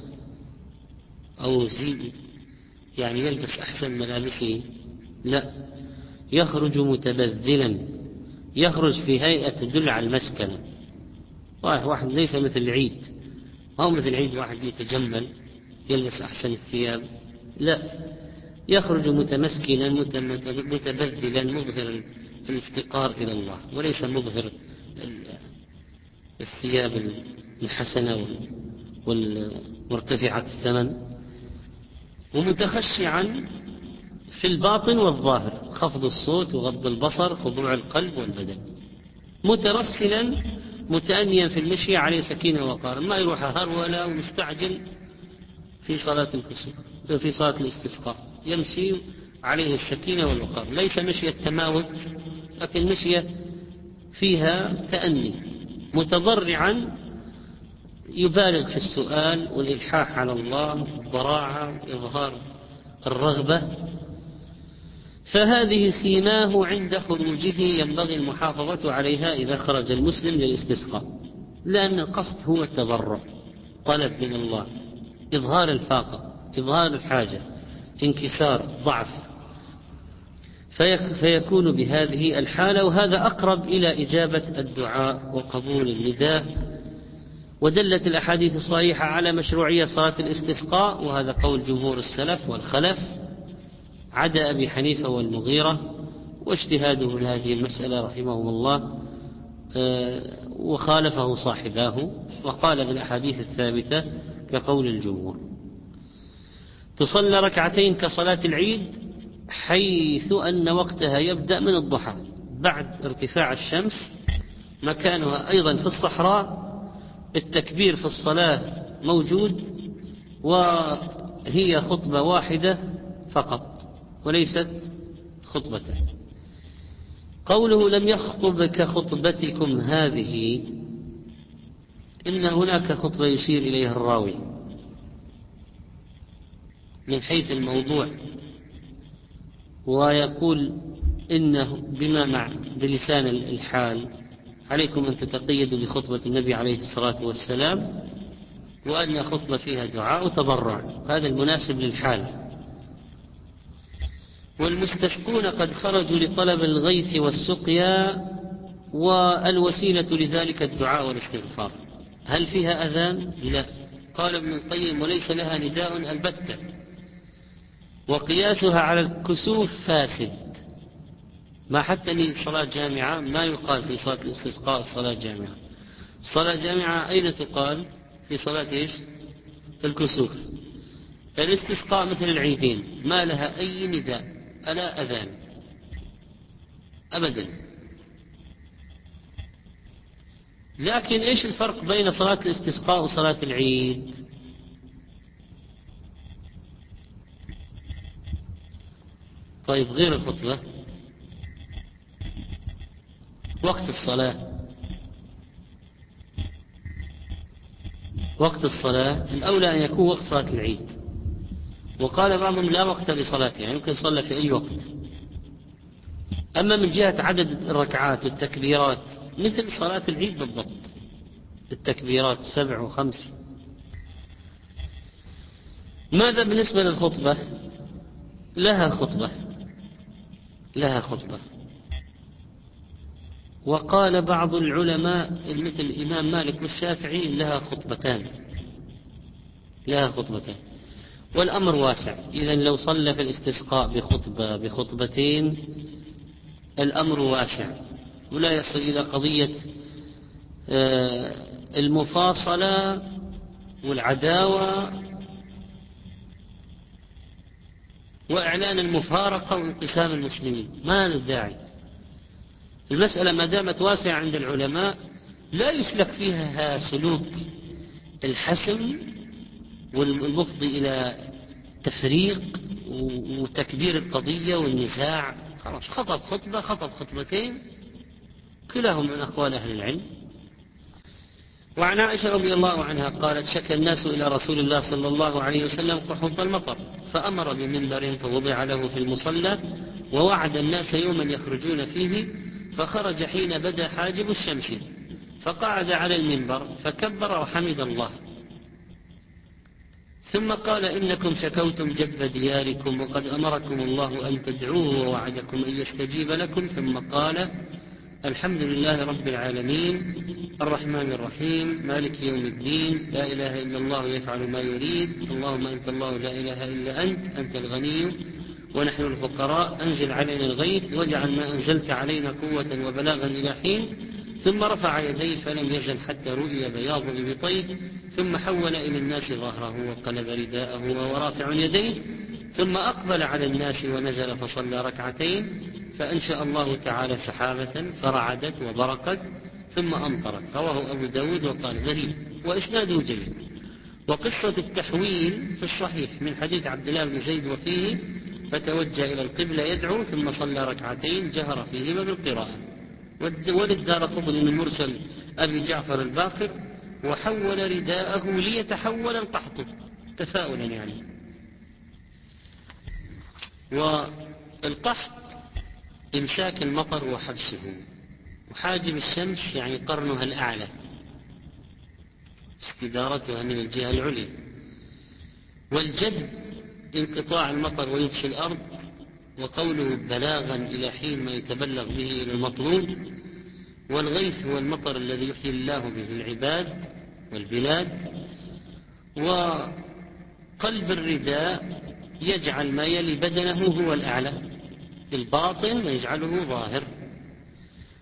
أو زين يعني يلبس أحسن ملابسه. لا يخرج متبذلا يخرج في هيئة تدل على المسكنة واحد ليس مثل العيد ما هو مثل العيد واحد يتجمل. يلبس أحسن الثياب. لا. يخرج متمسكنا متبذلا مظهر الإفتقار إلى الله وليس مظهر الثياب الحسنة والمرتفعة الثمن. ومتخشعا في الباطن والظاهر خفض الصوت وغض البصر خضوع القلب والبدن. مترسلا متأنيا في المشي عليه سكينة وقار. ما يروح هرولة ومستعجل. في صلاة الكسوف في صلاة الاستسقاء. يمشي عليه السكينة والوقار. ليس مشية تماوت لكن مشية فيها تأني. متضرعا يبالغ في السؤال والإلحاح على الله الضراعة وإظهار الرغبة. فهذه سيماه عند خروجه ينبغي المحافظة عليها إذا خرج المسلم للاستسقاء لأن القصد هو التضرع. طلب من الله. إظهار الفاقة إظهار الحاجة انكسار ضعف. فيكون بهذه الحالة وهذا أقرب إلى إجابة الدعاء وقبول النداء. ودلت الأحاديث الصحيحة على مشروعية صلاة الاستسقاء وهذا قول جمهور السلف والخلف. عدا أبي حنيفة والمغيرة واجتهاده لهذه المسألة رحمهم الله آه، وخالفه صاحباه. وقال بالأحاديث الثابتة كقول الجمهور. تصلى ركعتين كصلاة العيد حيث أن وقتها يبدأ من الضحى. بعد ارتفاع الشمس مكانها أيضا في الصحراء التكبير في الصلاة موجود وهي خطبة واحدة فقط وليست خطبتان قوله لم يخطب كخطبتكم هذه إن هناك خطبة يشير إليها الراوي من حيث الموضوع ويقول إنه بما مع بلسان الحال عليكم أن تتقيدوا بخطبة النبي عليه الصلاة والسلام وأن خطبة فيها دعاء وتضرع هذا المناسب للحال. والمستسقون قد خرجوا لطلب الغيث والسقيا والوسيلة لذلك الدعاء والاستغفار. هل فيها أذان؟ لا. قال ابن القيم وليس لها نداء البتة. وقياسها على الكسوف فاسد. ما حتى لي صلاة جامعة ما يقال في صلاة الاستسقاء صلاة جامعة. صلاة جامعة أين تقال؟ في صلاة إيش؟ الكسوف. الاستسقاء مثل العيدين ما لها أي نداء ألا أذان. أبدا. لكن إيش الفرق بين صلاة الاستسقاء وصلاة العيد؟ طيب غير الخطبة. وقت الصلاة. وقت الصلاة. الأولى أن يكون وقت صلاة العيد. وقال بعضهم لا وقت لصلاته يعني يمكن يصلى في أي وقت. أما من جهة عدد الركعات والتكبيرات مثل صلاة العيد بالضبط. التكبيرات سبع وخمس. ماذا بالنسبة للخطبة؟ لها خطبة. لها خطبة. وقال بعض العلماء مثل الإمام مالك والشافعي لها خطبتان. لها خطبتان. والأمر واسع. إذا لو صلى في الاستسقاء بخطبة بخطبتين الأمر واسع. ولا يصل إلى قضية آه، المفاصلة والعداوة وإعلان المفارقة وانقسام المسلمين. ما له داعي. المسألة ما دامت واسعة عند العلماء لا يسلك فيها سلوك الحسم والمفضي إلى تفريق وتكبير القضية والنزاع. خلاص خطب خطبة خطب خطبتين. كلاهم من أقوال أهل العلم. وعن عائشة رضي الله عنها قالت شكى الناس إلى رسول الله صلى الله عليه وسلم قحط المطر فأمر بمنبر فوضع له في المصلى ووعد الناس يوما يخرجون فيه فخرج حين بدأ حاجب الشمس فقعد على المنبر فكبر وحمد الله. ثم قال إنكم شكوتم جب دياركم وقد أمركم الله أن تدعوه ووعدكم أن يستجيب لكم. ثم قال الحمد لله رب العالمين الرحمن الرحيم مالك يوم الدين لا إله إلا الله يفعل ما يريد اللهم أنت الله لا إله إلا أنت أنت الغني ونحن الفقراء أنزل علينا الغيث واجعل ما أنزلت علينا قوة وبلاغا إلى حين ثم رفع يديه فلم يزل حتى رؤي بياض إبطيه ثم حول إلى الناس ظهره وقلب رداءه وهو رافع يديه ثم أقبل على الناس ونزل فصلى ركعتين فأنشأ الله تعالى سحابة فرعدت وبرقت ثم أمطرت. رواه أبو داود وقال غريب وإسناده جيد. وقصة التحويل في الصحيح من حديث عبد الله بن زيد وفيه فتوجه إلى القبلة يدعو ثم صلى ركعتين جهر فيهما بالقراءة. وللدار من مرسل أبي جعفر الباقر وحول رداءه ليتحول القحط. تفاؤلا يعني. القحط إمساك المطر وحبسه. وحاجب الشمس يعني قرنها الأعلى. استدارتها من الجهة العليا. والجد انقطاع المطر ويبس الأرض وقوله بلاغا إلى حين ما يتبلغ به إلى المطلوب. والغيث هو المطر الذي يحيي الله به العباد والبلاد. وقلب الرداء يجعل ما يلي بدنه هو الأعلى. الباطن ويجعله ظاهر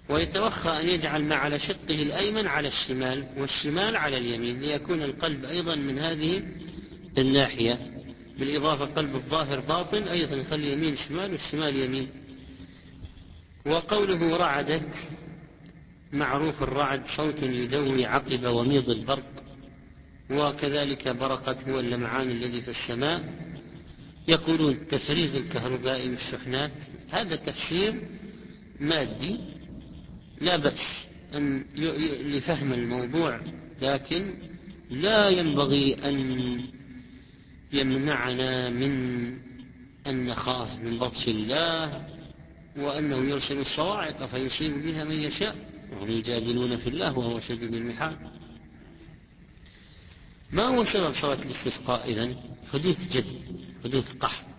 ويتوخى أن يجعل ما على شقه الأيمن على الشمال والشمال على اليمين ليكون القلب أيضا من هذه الناحية بالإضافة قلب الظاهر باطن أيضا يخلي يمين شمال والشمال يمين. وقوله رعدت معروف الرعد صوت يدوي عقب وميض البرق وكذلك برقت هو اللمعان الذي في السماء. يقولون تفريغ الكهرباء والشحنات هذا تفسير مادي لا بأس أن لفهم الموضوع لكن لا ينبغي أن يمنعنا من أن نخاف من بطش الله وأنه يرسل الصواعق فيصيب بها من يشاء. وهم يجادلون في الله وهو شديد المحال. ما هو سبب صلاة الاستسقاء إذن؟ حدوث جد حدوث قحط.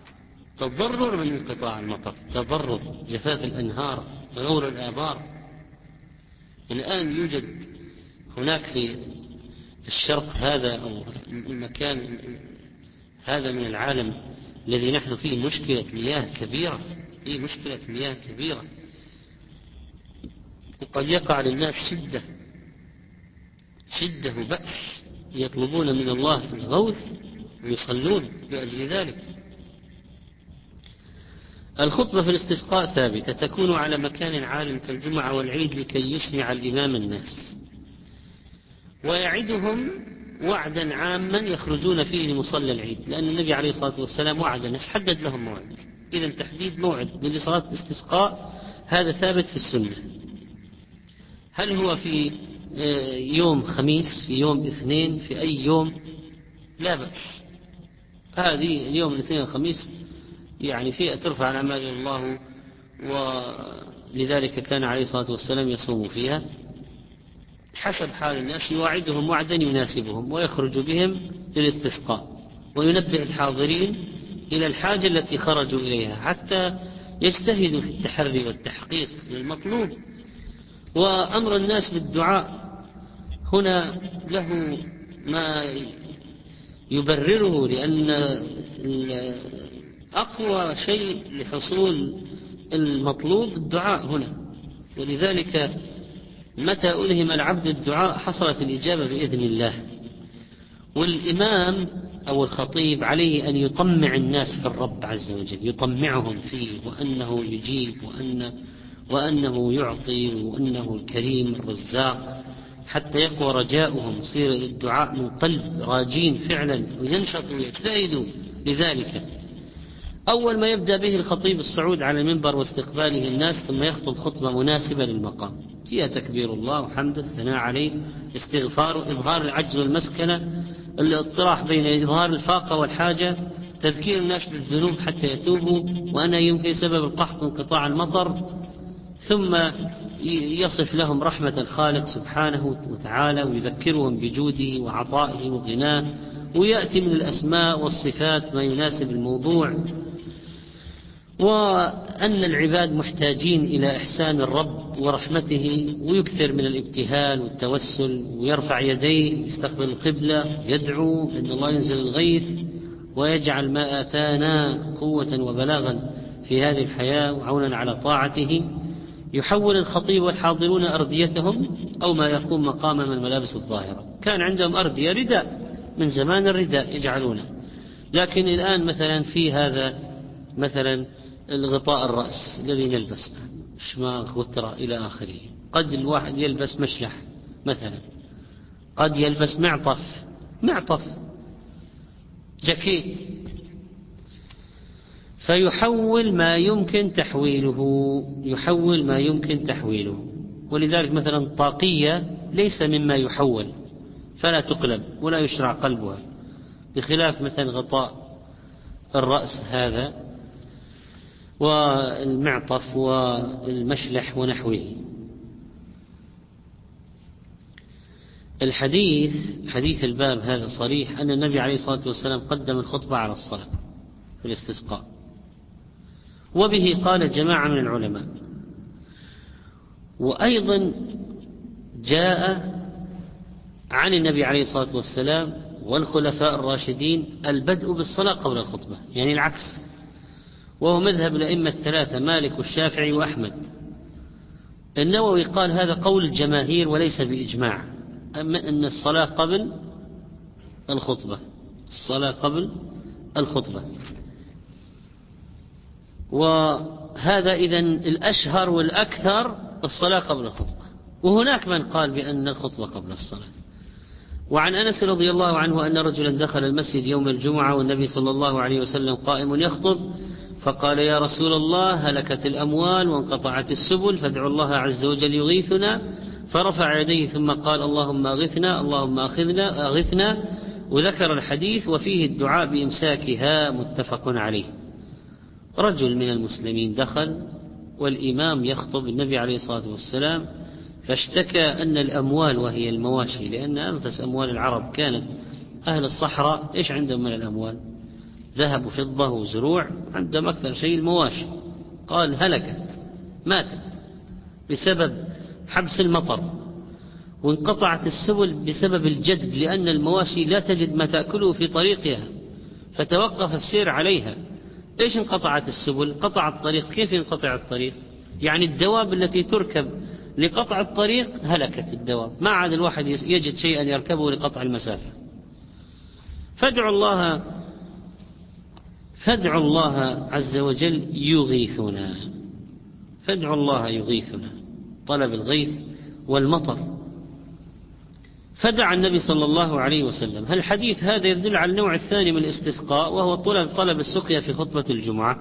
تضرر من انقطاع المطر تضرر جفاف الأنهار غور الآبار. الآن يوجد هناك في الشرق هذا أو المكان هذا من العالم الذي نحن فيه مشكلة مياه كبيرة. فيه مشكلة مياه كبيرة؟ وقد يقع للناس شدة شدة وبأس. يطلبون من الله الغوث ويصلون لأجل ذلك. الخطبة في الاستسقاء ثابتة تكون على مكان عال كالجمعة والعيد لكي يسمع الإمام الناس. ويعدهم وعدا عاما يخرجون فيه لمصلى العيد لأن النبي عليه الصلاة والسلام وعد الناس حدد لهم موعد. إذا تحديد موعد لصلاة الاستسقاء هذا ثابت في السنة. هل هو في آه، يوم خميس في يوم اثنين في أي يوم؟ لا بأس. هذه اليوم الاثنين والخميس يعني فئة ترفع الأعمال إلى الله ولذلك كان عليه الصلاة والسلام يصوم فيها. حسب حال الناس يواعدهم وعدا يناسبهم ويخرج بهم للاستسقاء وينبه الحاضرين إلى الحاجة التي خرجوا إليها حتى يجتهدوا في التحري والتحقيق للمطلوب. وأمر الناس بالدعاء. هنا له ما يبرره لأن أقوى شيء لحصول المطلوب الدعاء هنا. ولذلك متى ألهم العبد الدعاء حصلت الإجابة بإذن الله. والإمام أو الخطيب عليه أن يطمع الناس في الرب عز وجل يطمعهم فيه وأنه يجيب وأن وأنه يعطي وأنه الكريم الرزاق حتى يقوى رجاؤهم يصير الدعاء من قلب راجين فعلا وينشطوا ويجتهدوا لذلك. أول ما يبدأ به الخطيب الصعود على المنبر واستقباله الناس ثم يخطب خطبة مناسبة للمقام. فيها تكبير الله وحمده الثناء عليه استغفار إظهار العجز والمسكنة الاطراح بين إظهار الفاقة والحاجة تذكير الناس بالذنوب حتى يتوبوا وأنه يمكن سبب القحط انقطاع المطر ثم يصف لهم رحمة الخالق سبحانه وتعالى ويذكرهم بجوده وعطائه وغناه ويأتي من الأسماء والصفات ما يناسب الموضوع. وأن العباد محتاجين إلى إحسان الرب ورحمته ويكثر من الابتهال والتوسل ويرفع يديه يستقبل القبلة يدعو أن الله ينزل الغيث ويجعل ما آتانا قوة وبلاغا في هذه الحياة وعونا على طاعته. يحول الخطيب والحاضرون أرديتهم أو ما يقوم مقام من الملابس الظاهرة. كان عندهم أردية رداء من زمان الرداء يجعلونه. لكن الآن مثلا في هذا مثلا الغطاء الرأس الذي نلبس شماغ وترى إلى آخره. قد الواحد يلبس مشلح مثلا. قد يلبس معطف معطف جاكيت. فيحول ما يمكن تحويله يحول ما يمكن تحويله. ولذلك مثلا طاقية ليس مما يحول فلا تقلب ولا يشرع قلبها. بخلاف مثلا غطاء الرأس هذا والمعطف والمشلح ونحوه. الحديث حديث الباب هذا صريح أن النبي عليه الصلاة والسلام قدم الخطبة على الصلاة في الاستسقاء. وبه قال جماعة من العلماء. وأيضا جاء عن النبي عليه الصلاة والسلام والخلفاء الراشدين البدء بالصلاة قبل الخطبة يعني العكس. وهو مذهب الأئمة الثلاثة مالك والشافعي وأحمد. النووي قال هذا قول الجماهير وليس بإجماع. أما أن الصلاة قبل الخطبة. الصلاة قبل الخطبة. وهذا إذا الأشهر والأكثر الصلاة قبل الخطبة. وهناك من قال بأن الخطبة قبل الصلاة. وعن أنس رضي الله عنه أن رجلا دخل المسجد يوم الجمعة والنبي صلى الله عليه وسلم قائم يخطب. فقال يا رسول الله هلكت الأموال وانقطعت السبل فادعوا الله عز وجل يغيثنا. فرفع يديه ثم قال اللهم أغثنا اللهم أخذنا أغثنا. وذكر الحديث وفيه الدعاء بإمساكها متفق عليه. رجل من المسلمين دخل والإمام يخطب النبي عليه الصلاة والسلام فاشتكى أن الأموال وهي المواشي لأن أنفس أموال العرب كانت أهل الصحراء إيش عندهم من الأموال؟ ذهب وفضة وزروع عندهم أكثر شيء المواشي. قال هلكت ماتت بسبب حبس المطر وانقطعت السبل بسبب الجدب لأن المواشي لا تجد ما تأكله في طريقها فتوقف السير عليها. إيش انقطعت السبل؟ قطع الطريق. كيف ينقطع الطريق؟ يعني الدواب التي تركب لقطع الطريق هلكت الدواب. ما عاد الواحد يجد شيئا يركبه لقطع المسافة. فادعوا الله فادعوا الله عز وجل يغيثنا. فادعوا الله يغيثنا. طلب الغيث والمطر. فدعا النبي صلى الله عليه وسلم. هل الحديث هذا يدل على النوع الثاني من الاستسقاء؟ وهو طلب طلب السقيا في خطبة الجمعة.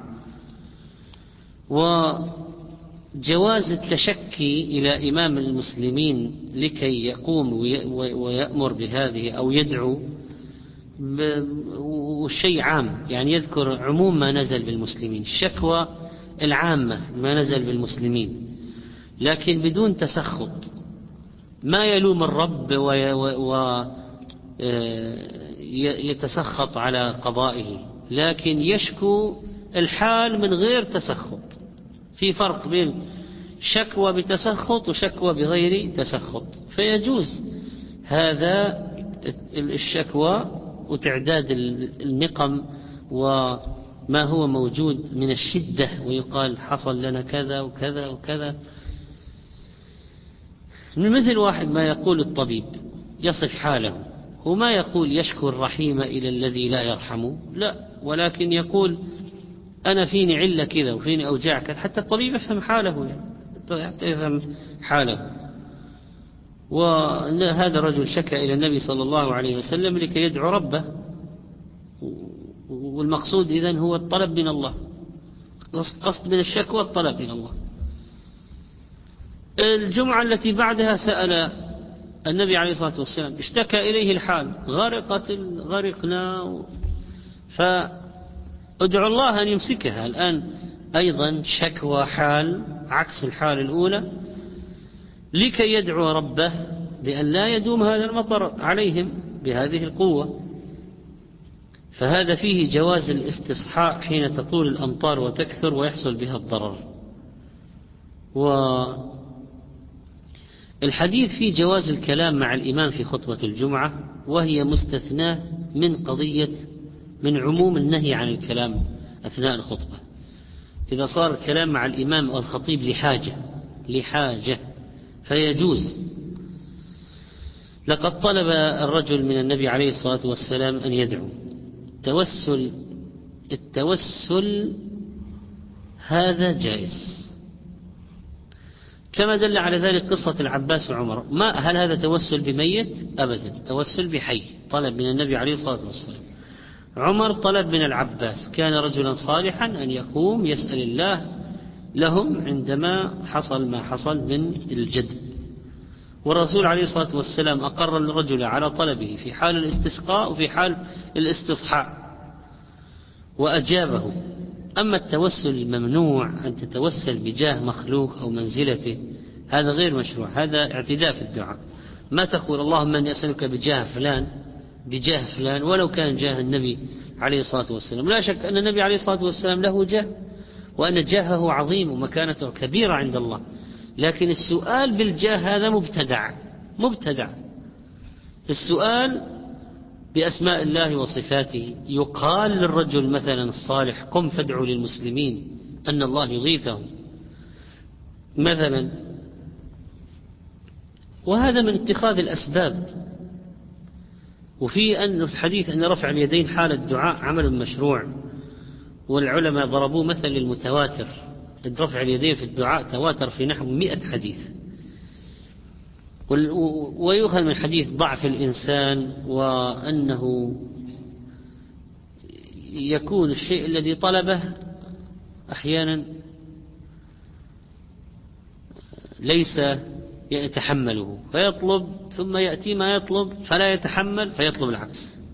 وجواز التشكي إلى إمام المسلمين لكي يقوم ويأمر بهذه أو يدعو والشيء عام يعني يذكر عموم ما نزل بالمسلمين الشكوى العامة ما نزل بالمسلمين لكن بدون تسخط. ما يلوم الرب ويتسخط على قضائه لكن يشكو الحال من غير تسخط. في فرق بين شكوى بتسخط وشكوى بغير تسخط فيجوز هذا الشكوى وتعداد النقم وما هو موجود من الشدة ويقال حصل لنا كذا وكذا وكذا. مثل واحد ما يقول الطبيب يصف حاله وما يقول يشكو الرحيم إلى الذي لا يرحمه لا ولكن يقول أنا فيني علة كذا وفيني أوجاع كذا حتى الطبيب يفهم حاله يعني حتى يفهم حاله. وهذا الرجل شكى إلى النبي صلى الله عليه وسلم لكي يدعو ربه. والمقصود إذن هو الطلب من الله. قصد من الشكوى الطلب من الله. الجمعة التي بعدها سأل النبي عليه الصلاة والسلام اشتكى إليه الحال غرقت غرقنا. فادعوا الله أن يمسكها. الآن أيضا شكوى حال عكس الحال الأولى. لكي يدعو ربه بأن لا يدوم هذا المطر عليهم بهذه القوة. فهذا فيه جواز الاستصحاء حين تطول الأمطار وتكثر ويحصل بها الضرر. والحديث فيه جواز الكلام مع الإمام في خطبة الجمعة وهي مستثناة من قضية من عموم النهي عن الكلام أثناء الخطبة. إذا صار الكلام مع الإمام أو الخطيب لحاجة لحاجة. فيجوز. لقد طلب الرجل من النبي عليه الصلاة والسلام أن يدعو. التوسل التوسل هذا جائز. كما دل على ذلك قصة العباس وعمر ما هل هذا توسل بميت؟ أبدا توسل بحي. طلب من النبي عليه الصلاة والسلام. عمر طلب من العباس كان رجلا صالحا أن يقوم يسأل الله لهم عندما حصل ما حصل من الجد. والرسول عليه الصلاة والسلام أقر الرجل على طلبه في حال الاستسقاء وفي حال الاستصحاء وأجابه. أما التوسل الممنوع أن تتوسل بجاه مخلوق أو منزلته هذا غير مشروع هذا اعتداء في الدعاء. ما تقول اللهم أني أسألك بجاه فلان بجاه فلان ولو كان جاه النبي عليه الصلاة والسلام. لا شك أن النبي عليه الصلاة والسلام له جاه. وأن جاهه عظيم ومكانته كبيرة عند الله. لكن السؤال بالجاه هذا مبتدع مبتدع. السؤال بأسماء الله وصفاته. يقال للرجل مثلا الصالح قم فادعوا للمسلمين أن الله يغيثهم مثلا وهذا من اتخاذ الأسباب. وفي أن الحديث أن رفع اليدين حال الدعاء عمل مشروع. والعلماء ضربوه مثل للمتواتر. رفع اليدين في الدعاء تواتر في نحو مئة حديث. ويؤخذ من حديث ضعف الإنسان وأنه يكون الشيء الذي طلبه أحيانا ليس يتحمله. فيطلب ثم يأتي ما يطلب فلا يتحمل فيطلب العكس.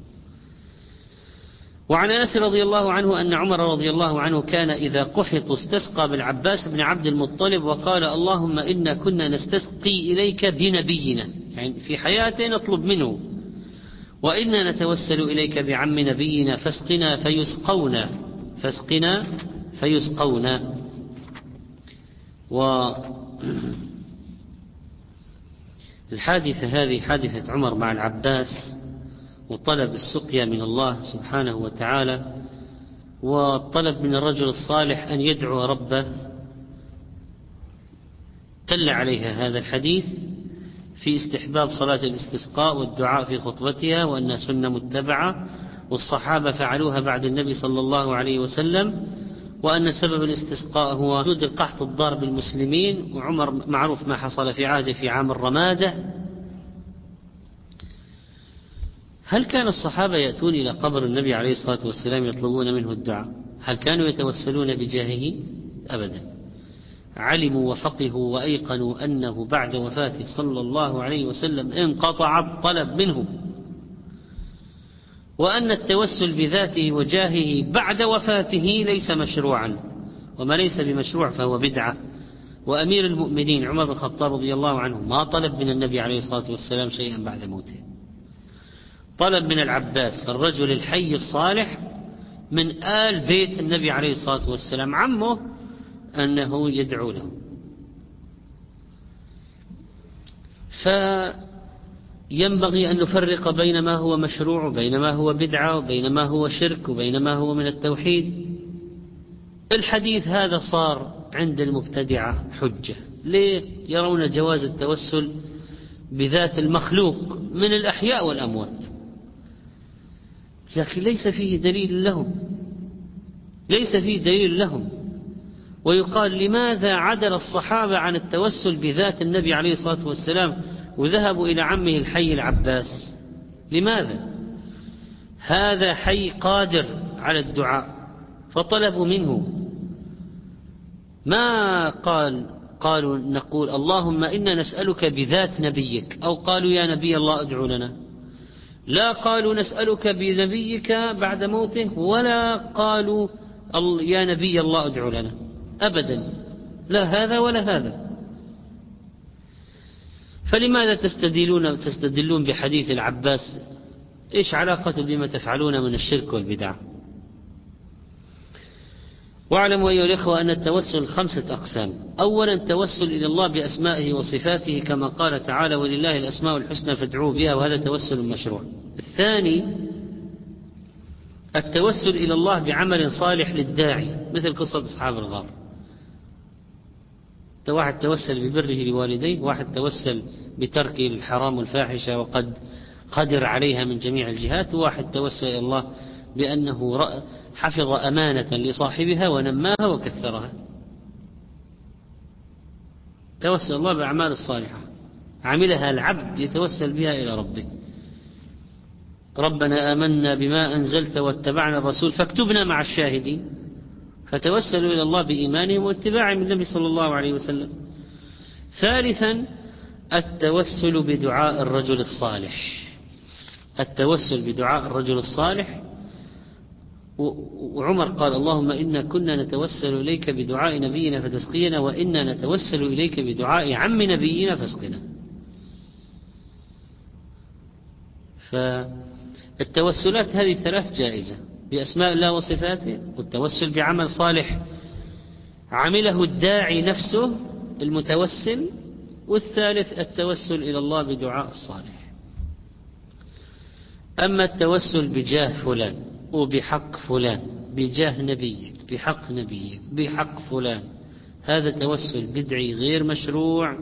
وعن انس رضي الله عنه ان عمر رضي الله عنه كان اذا قحط استسقى بالعباس بن عبد المطلب وقال اللهم إنا كنا نستسقي إليك بنبينا. يعني في حياته نطلب منه. وإنا نتوسل إليك بعم نبينا فاسقنا فيسقونا. فاسقنا فيسقونا. و الحادثة هذه حادثة عمر مع العباس. وطلب السقيا من الله سبحانه وتعالى وطلب من الرجل الصالح أن يدعو ربه. دل عليها هذا الحديث في استحباب صلاة الاستسقاء والدعاء في خطبتها وأنها سنة متبعة والصحابة فعلوها بعد النبي صلى الله عليه وسلم وأن سبب الاستسقاء هو وجود القحط الضار بالمسلمين وعمر معروف ما حصل في عهده في عام الرمادة. هل كان الصحابة يأتون إلى قبر النبي عليه الصلاة والسلام يطلبون منه الدعاء؟ هل كانوا يتوسلون بجاهه؟ أبدا. علموا وفقهوا وأيقنوا أنه بعد وفاته صلى الله عليه وسلم انقطع الطلب منه وأن التوسل بذاته وجاهه بعد وفاته ليس مشروعا. وما ليس بمشروع فهو بدعة. وأمير المؤمنين عمر بن الخطاب رضي الله عنه ما طلب من النبي عليه الصلاة والسلام شيئا بعد موته. طلب من العباس الرجل الحي الصالح من آل بيت النبي عليه الصلاة والسلام عمه أنه يدعو له. فينبغي أن نفرق بين ما هو مشروع وبين ما هو بدعة وبين ما هو شرك وبين ما هو من التوحيد. الحديث هذا صار عند المبتدعة حجة. ليه؟ يرون جواز التوسل بذات المخلوق من الأحياء والأموات. لكن ليس فيه دليل لهم. ليس فيه دليل لهم. ويقال لماذا عدل الصحابة عن التوسل بذات النبي عليه الصلاة والسلام وذهبوا إلى عمه الحي العباس؟ لماذا؟ هذا حي قادر على الدعاء فطلبوا منه. ما قال؟ قالوا نقول اللهم إنا نسألك بذات نبيك أو قالوا يا نبي الله ادعو لنا. لا قالوا نسألك بنبيك بعد موته ولا قالوا يا نبي الله ادعو لنا. أبدا. لا هذا ولا هذا. فلماذا تستدلون تستدلون بحديث العباس؟ إيش علاقة بما تفعلون من الشرك والبدع؟ واعلموا أيها الإخوة أن التوسل خمسة أقسام. أولا التوسل إلى الله بأسمائه وصفاته كما قال تعالى ولله الأسماء الحسنى فادعوه بها وهذا توسل مشروع. الثاني التوسل إلى الله بعمل صالح للداعي مثل قصة أصحاب الغار. واحد توسل ببره لوالديه واحد توسل بترك الحرام والفاحشة وقد قدر عليها من جميع الجهات وواحد توسل إلى الله بأنه حفظ أمانة لصاحبها ونماها وكثرها. توسل الله بالأعمال الصالحة. عملها العبد يتوسل بها إلى ربه. ربنا آمنا بما أنزلت واتبعنا الرسول فاكتبنا مع الشاهدين. فتوسلوا إلى الله بإيمانهم واتباعهم النبي صلى الله عليه وسلم. ثالثا التوسل بدعاء الرجل الصالح. التوسل بدعاء الرجل الصالح وعمر قال اللهم إنا كنا نتوسل إليك بدعاء نبينا فتسقينا وإنا نتوسل إليك بدعاء عم نبينا فاسقنا. فالتوسلات هذه ثلاث جائزة بأسماء الله وصفاته والتوسل بعمل صالح عمله الداعي نفسه المتوسل والثالث التوسل إلى الله بدعاء الصالح. أما التوسل بجاه فلان وبحق فلان بجاه نبيك بحق نبيك بحق فلان. هذا توسل بدعي غير مشروع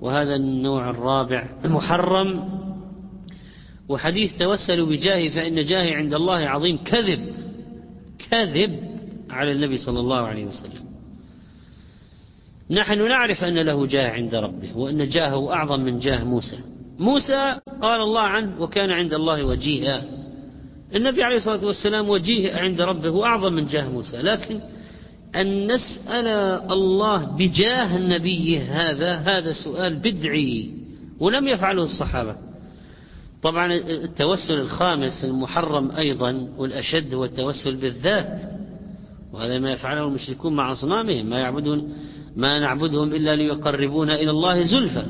وهذا النوع الرابع محرم. وحديث توسلوا بجاهي فإن جاهي عند الله عظيم كذب كذب على النبي صلى الله عليه وسلم. نحن نعرف أن له جاه عند ربه وأن جاهه أعظم من جاه موسى. موسى قال الله عنه وكان عند الله وجيها. النبي عليه الصلاة والسلام وجيه عند ربه أعظم من جاه موسى. لكن أن نسأل الله بجاه النبي هذا هذا سؤال بدعي ولم يفعله الصحابة. طبعا التوسل الخامس المحرم أيضا والأشد هو التوسل بالذات وهذا ما يفعله المشركون مع أصنامهم. ما يعبدون ما نعبدهم إلا ليقربونا إلى الله زلفى.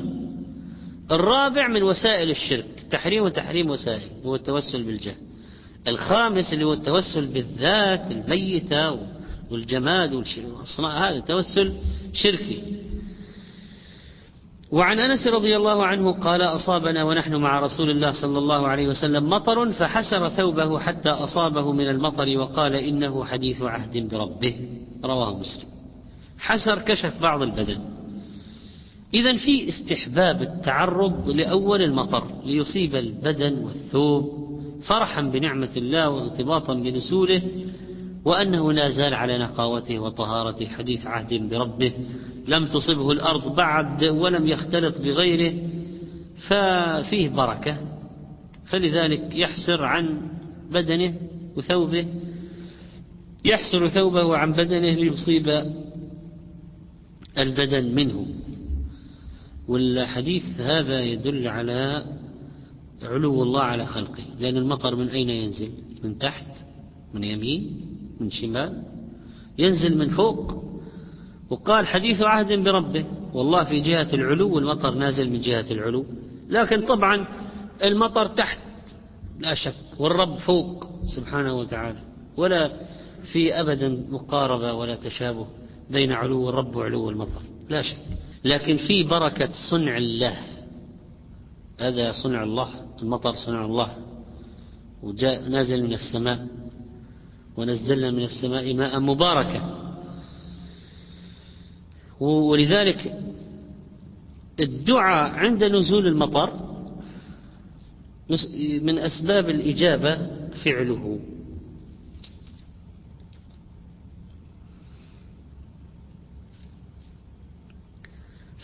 الرابع من وسائل الشرك تحريم وتحريم وسائل هو التوسل بالجاه. الخامس اللي هو التوسل بالذات الميتة والجماد والأصنام هذا توسل شركي. وعن أنس رضي الله عنه قال أصابنا ونحن مع رسول الله صلى الله عليه وسلم مطر فحسر ثوبه حتى أصابه من المطر وقال إنه حديث عهد بربه. رواه مسلم. حسر كشف بعض البدن. اذا في استحباب التعرض لأول المطر ليصيب البدن والثوب. فرحا بنعمة الله وارتباطا بنزوله وأنه لا زال على نقاوته وطهارته. حديث عهد بربه لم تصبه الأرض بعد ولم يختلط بغيره ففيه بركة. فلذلك يحسر عن بدنه وثوبه يحسر ثوبه عن بدنه ليصيب البدن منه. والحديث هذا يدل على علو الله على خلقه لأن المطر من أين ينزل؟ من تحت من يمين من شمال. ينزل من فوق. وقال حديث عهد بربه والله في جهة العلو والمطر نازل من جهة العلو. لكن طبعا المطر تحت لا شك والرب فوق سبحانه وتعالى. ولا في أبدا مقاربة ولا تشابه بين علو الرب وعلو المطر لا شك. لكن في بركة صنع الله. هذا صنع الله المطر صنع الله وجاء نازل من السماء ونزلنا من السماء ماء مباركا ولذلك الدعاء عند نزول المطر من أسباب الإجابة فعله.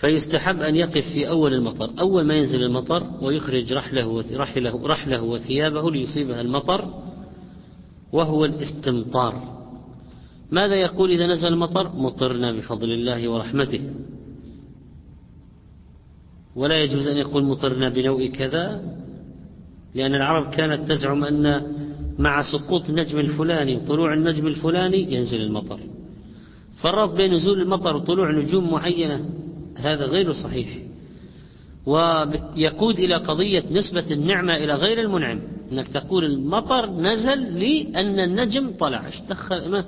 فيستحب أن يقف في أول المطر. أول ما ينزل المطر ويخرج رحله, رحله, رحله وثيابه ليصيبها المطر وهو الاستمطار. ماذا يقول إذا نزل المطر؟ مطرنا بفضل الله ورحمته. ولا يجوز أن يقول مطرنا بنوء كذا لأن العرب كانت تزعم أن مع سقوط النجم الفلاني وطلوع النجم الفلاني ينزل المطر. فالربط بين نزول المطر وطلوع نجوم معينة هذا غير صحيح. ويقود إلى قضية نسبة النعمة إلى غير المنعم. أنك تقول المطر نزل لأن النجم طلع. اشتخل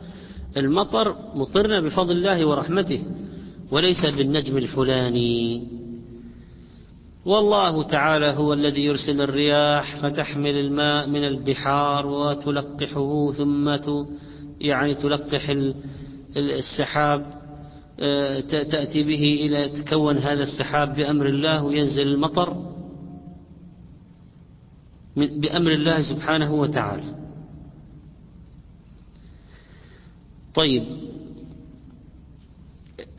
المطر مطرنا بفضل الله ورحمته. وليس بالنجم الفلاني. والله تعالى هو الذي يرسل الرياح فتحمل الماء من البحار وتلقحه ثم يعني تلقح السحاب. تأتي به إلى تكون هذا السحاب بأمر الله وينزل المطر بأمر الله سبحانه وتعالى. طيب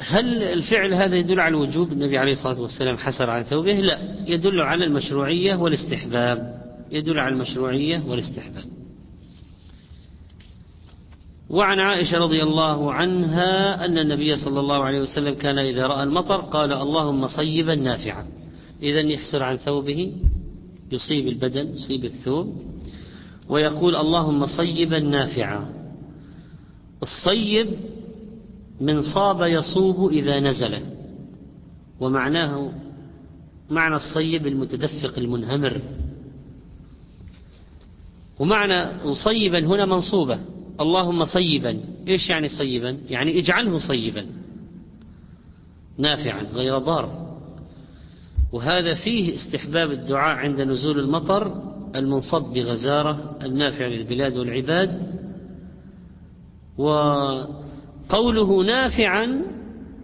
هل الفعل هذا يدل على الوجوب؟ النبي عليه الصلاة والسلام حسر عن ثوبه؟ لا يدل على المشروعية والاستحباب. يدل على المشروعية والاستحباب. وعن عائشة رضي الله عنها أن النبي صلى الله عليه وسلم كان إذا رأى المطر قال اللهم صيبا نافعا. إذا يحسر عن ثوبه يصيب البدن يصيب الثوب ويقول اللهم صيبا نافعا. الصيب من صاب يصوب إذا نزل ومعناه معنى الصيب المتدفق المنهمر. ومعنى صيبا هنا منصوبة. اللهم صيبا. إيش يعني صيبا؟ يعني اجعله صيبا. نافعا غير ضار. وهذا فيه استحباب الدعاء عند نزول المطر المنصب بغزارة النافع للبلاد والعباد. وقوله نافعا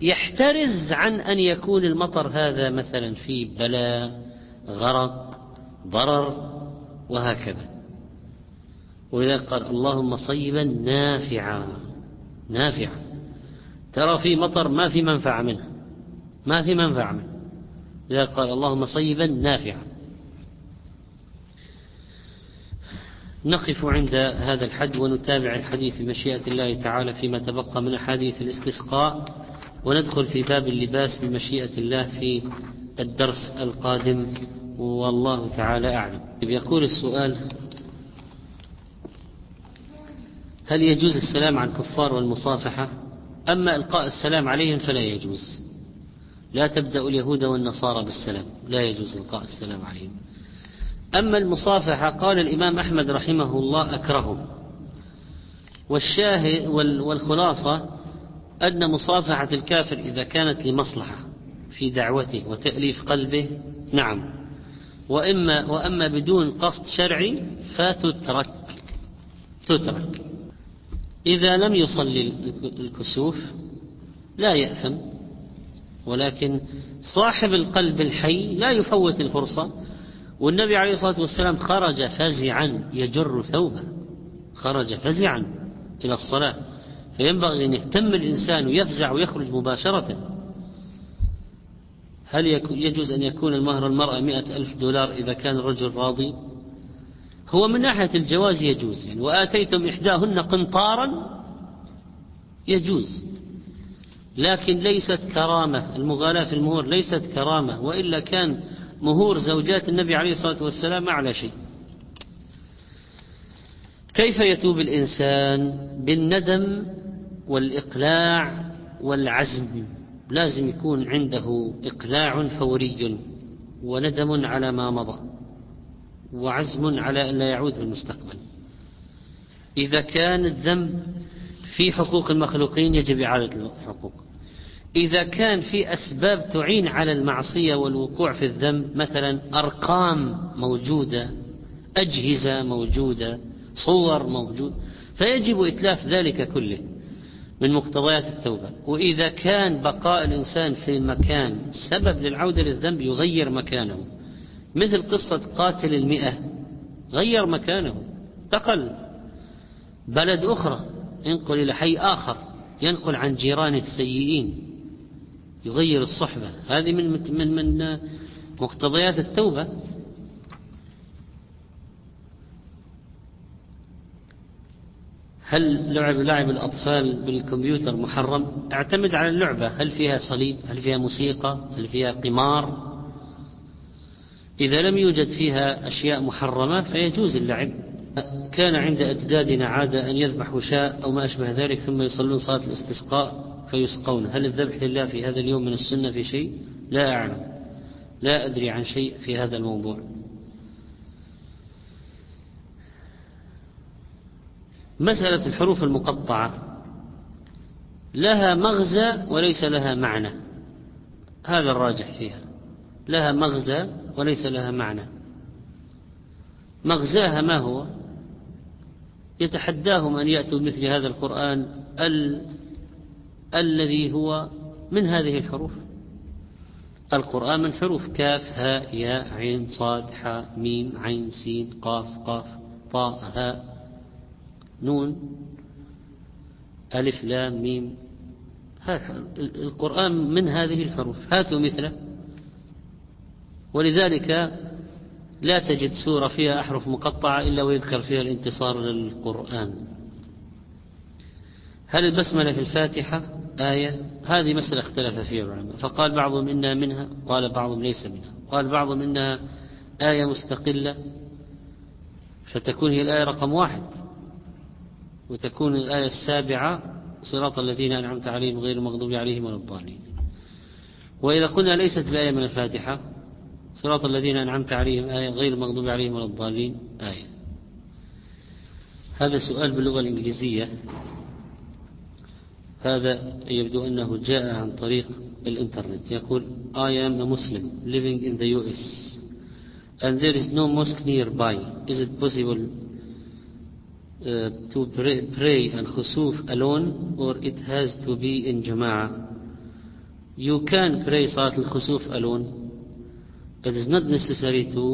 يحترز عن أن يكون المطر هذا مثلا في بلاء غرق ضرر وهكذا. ولذا قال اللهم صيبا نافعا نافعا. ترى في مطر ما في منفعة منه ما في منفعة منه. لذا قال اللهم صيبا نافعا. نقف عند هذا الحد ونتابع الحديث بمشيئة الله تعالى فيما تبقى من أحاديث الاستسقاء وندخل في باب اللباس بمشيئة الله في الدرس القادم والله تعالى أعلم. يقول السؤال هل يجوز السلام عن الكفار والمصافحة؟ أما إلقاء السلام عليهم فلا يجوز. لا تبدأ اليهود والنصارى بالسلام لا يجوز إلقاء السلام عليهم. أما المصافحة قال الإمام أحمد رحمه الله أكرهه والشاهد والخلاصة أن مصافحة الكافر إذا كانت لمصلحة في دعوته وتأليف قلبه نعم. وإما وأما بدون قصد شرعي فتترك تترك. إذا لم يصلي الكسوف لا يأثم ولكن صاحب القلب الحي لا يفوت الفرصة. والنبي عليه الصلاة والسلام خرج فزعا يجر ثوبه خرج فزعا إلى الصلاة. فينبغي أن يهتم الإنسان ويفزع ويخرج مباشرة. هل يجوز أن يكون المهر المرأة مئة ألف دولار إذا كان الرجل راضي؟ هو من ناحية الجواز يجوز يعني وآتيتم إحداهن قنطارا يجوز لكن ليست كرامة المغالاة في المهور ليست كرامة وإلا كان مهور زوجات النبي عليه الصلاة والسلام أعلى شيء. كيف يتوب الإنسان؟ بالندم والإقلاع والعزم. لازم يكون عنده إقلاع فوري وندم على ما مضى. وعزم على أن لا يعود في المستقبل. إذا كان الذنب في حقوق المخلوقين يجب إعادة الحقوق. إذا كان في أسباب تعين على المعصية والوقوع في الذنب مثلا أرقام موجودة أجهزة موجودة صور موجود فيجب إتلاف ذلك كله من مقتضيات التوبة. وإذا كان بقاء الإنسان في مكان سبب للعودة للذنب يغير مكانه. مثل قصة قاتل المئة. غير مكانه. انتقل بلد أخرى. ينقل إلى حي آخر. ينقل عن جيرانه السيئين. يغير الصحبة. هذه من من من مقتضيات التوبة. هل لعب لعب الأطفال بالكمبيوتر محرم؟ أعتمد على اللعبة. هل فيها صليب؟ هل فيها موسيقى؟ هل فيها قمار؟ إذا لم يوجد فيها أشياء محرمة فيجوز اللعب. كان عند أجدادنا عادة أن يذبحوا شاء أو ما أشبه ذلك ثم يصلون صلاة الاستسقاء فيسقون. هل الذبح لله في هذا اليوم من السنة في شيء؟ لا أعلم. لا أدري عن شيء في هذا الموضوع. مسألة الحروف المقطعة. لها مغزى وليس لها معنى. هذا الراجح فيها. لها مغزى وليس لها معنى. مغزاها ما هو؟ يتحداهم أن يأتوا مثل هذا القرآن ال... الذي هو من هذه الحروف. القرآن من حروف كاف هاء ياء عين صاد حاء ميم عين سين قاف قاف طاء هاء نون ألف لام ميم. القرآن من هذه الحروف. هاتوا مثله. ولذلك لا تجد سورة فيها أحرف مقطعة إلا ويذكر فيها الانتصار للقرآن. هل البسملة في الفاتحة آية؟ هذه مسألة اختلف فيها العلماء. فقال بعضهم إنها منها قال بعضهم ليس منها. قال بعضهم إنها آية مستقلة فتكون هي الآية رقم واحد وتكون الآية السابعة صراط الذين أنعمت عليهم غير المغضوب عليهم ولا الضالين. وإذا قلنا ليست بآية من الفاتحة صراط الذين أنعمت عليهم آية غير المغضوب عليهم ولا الضالين آية هذا سؤال باللغة الإنجليزية هذا يبدو أنه جاء عن طريق الإنترنت يقول I am a Muslim living in the US and there is no mosque nearby is it possible uh, to pray, pray and khusuf alone or it has to be in jama'ah you can pray Salat al-Khusuf alone it is not necessary to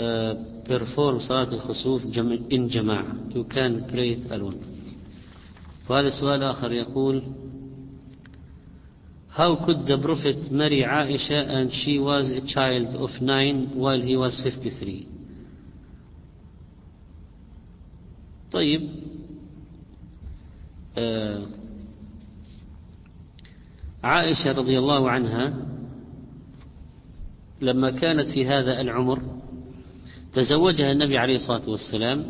uh, perform Salat al-Khusuf in jama'ah you can pray it alone وهذا سؤال آخر يقول How could the Prophet marry Aisha and she was a child of nine while he was 53 طيب آه عائشة رضي الله عنها لما كانت في هذا العمر تزوجها النبي عليه الصلاة والسلام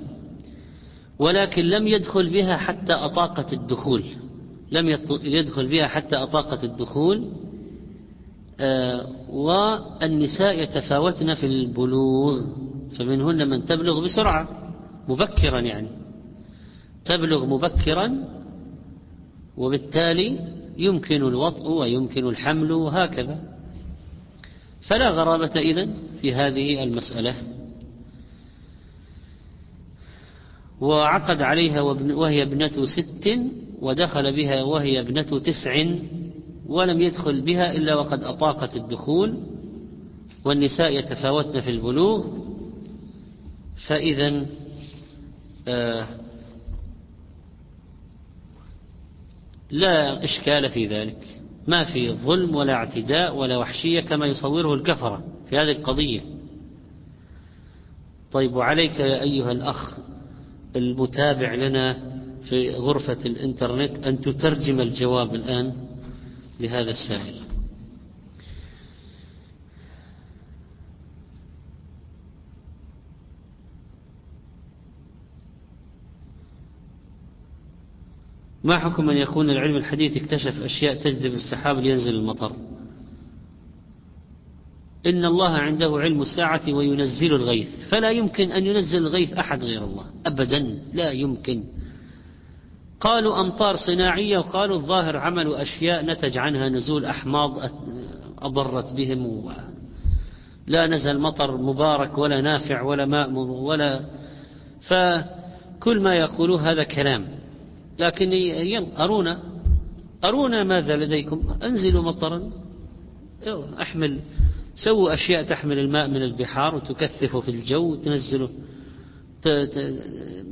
ولكن لم يدخل بها حتى أطاقت الدخول. لم يدخل بها حتى أطاقت الدخول آه والنساء يتفاوتن في البلوغ فمنهن من تبلغ بسرعة مبكرا يعني. تبلغ مبكرا وبالتالي يمكن الوطء ويمكن الحمل وهكذا. فلا غرابة إذن في هذه المسألة. وعقد عليها وهي ابنة ست ودخل بها وهي ابنة تسع ولم يدخل بها إلا وقد أطاقت الدخول والنساء يتفاوتن في البلوغ. فإذا آه لا إشكال في ذلك. ما في ظلم ولا اعتداء ولا وحشية كما يصوره الكفرة في هذه القضية. طيب وعليك يا أيها الأخ المتابع لنا في غرفة الإنترنت أن تترجم الجواب الآن لهذا السائل. ما حكم أن يكون العلم الحديث اكتشف أشياء تجذب السحاب لينزل المطر؟ إن الله عنده علم الساعة وينزل الغيث فلا يمكن أن ينزل الغيث أحد غير الله أبدا لا يمكن. قالوا أمطار صناعية وقالوا الظاهر عملوا أشياء نتج عنها نزول أحماض أضرت بهم لا نزل مطر مبارك ولا نافع ولا ماء ولا فكل ما يقولوه هذا كلام. لكن أرونا أرونا ماذا لديكم؟ أنزلوا مطرا. أحمل سووا أشياء تحمل الماء من البحار وتكثفه في الجو وتنزله.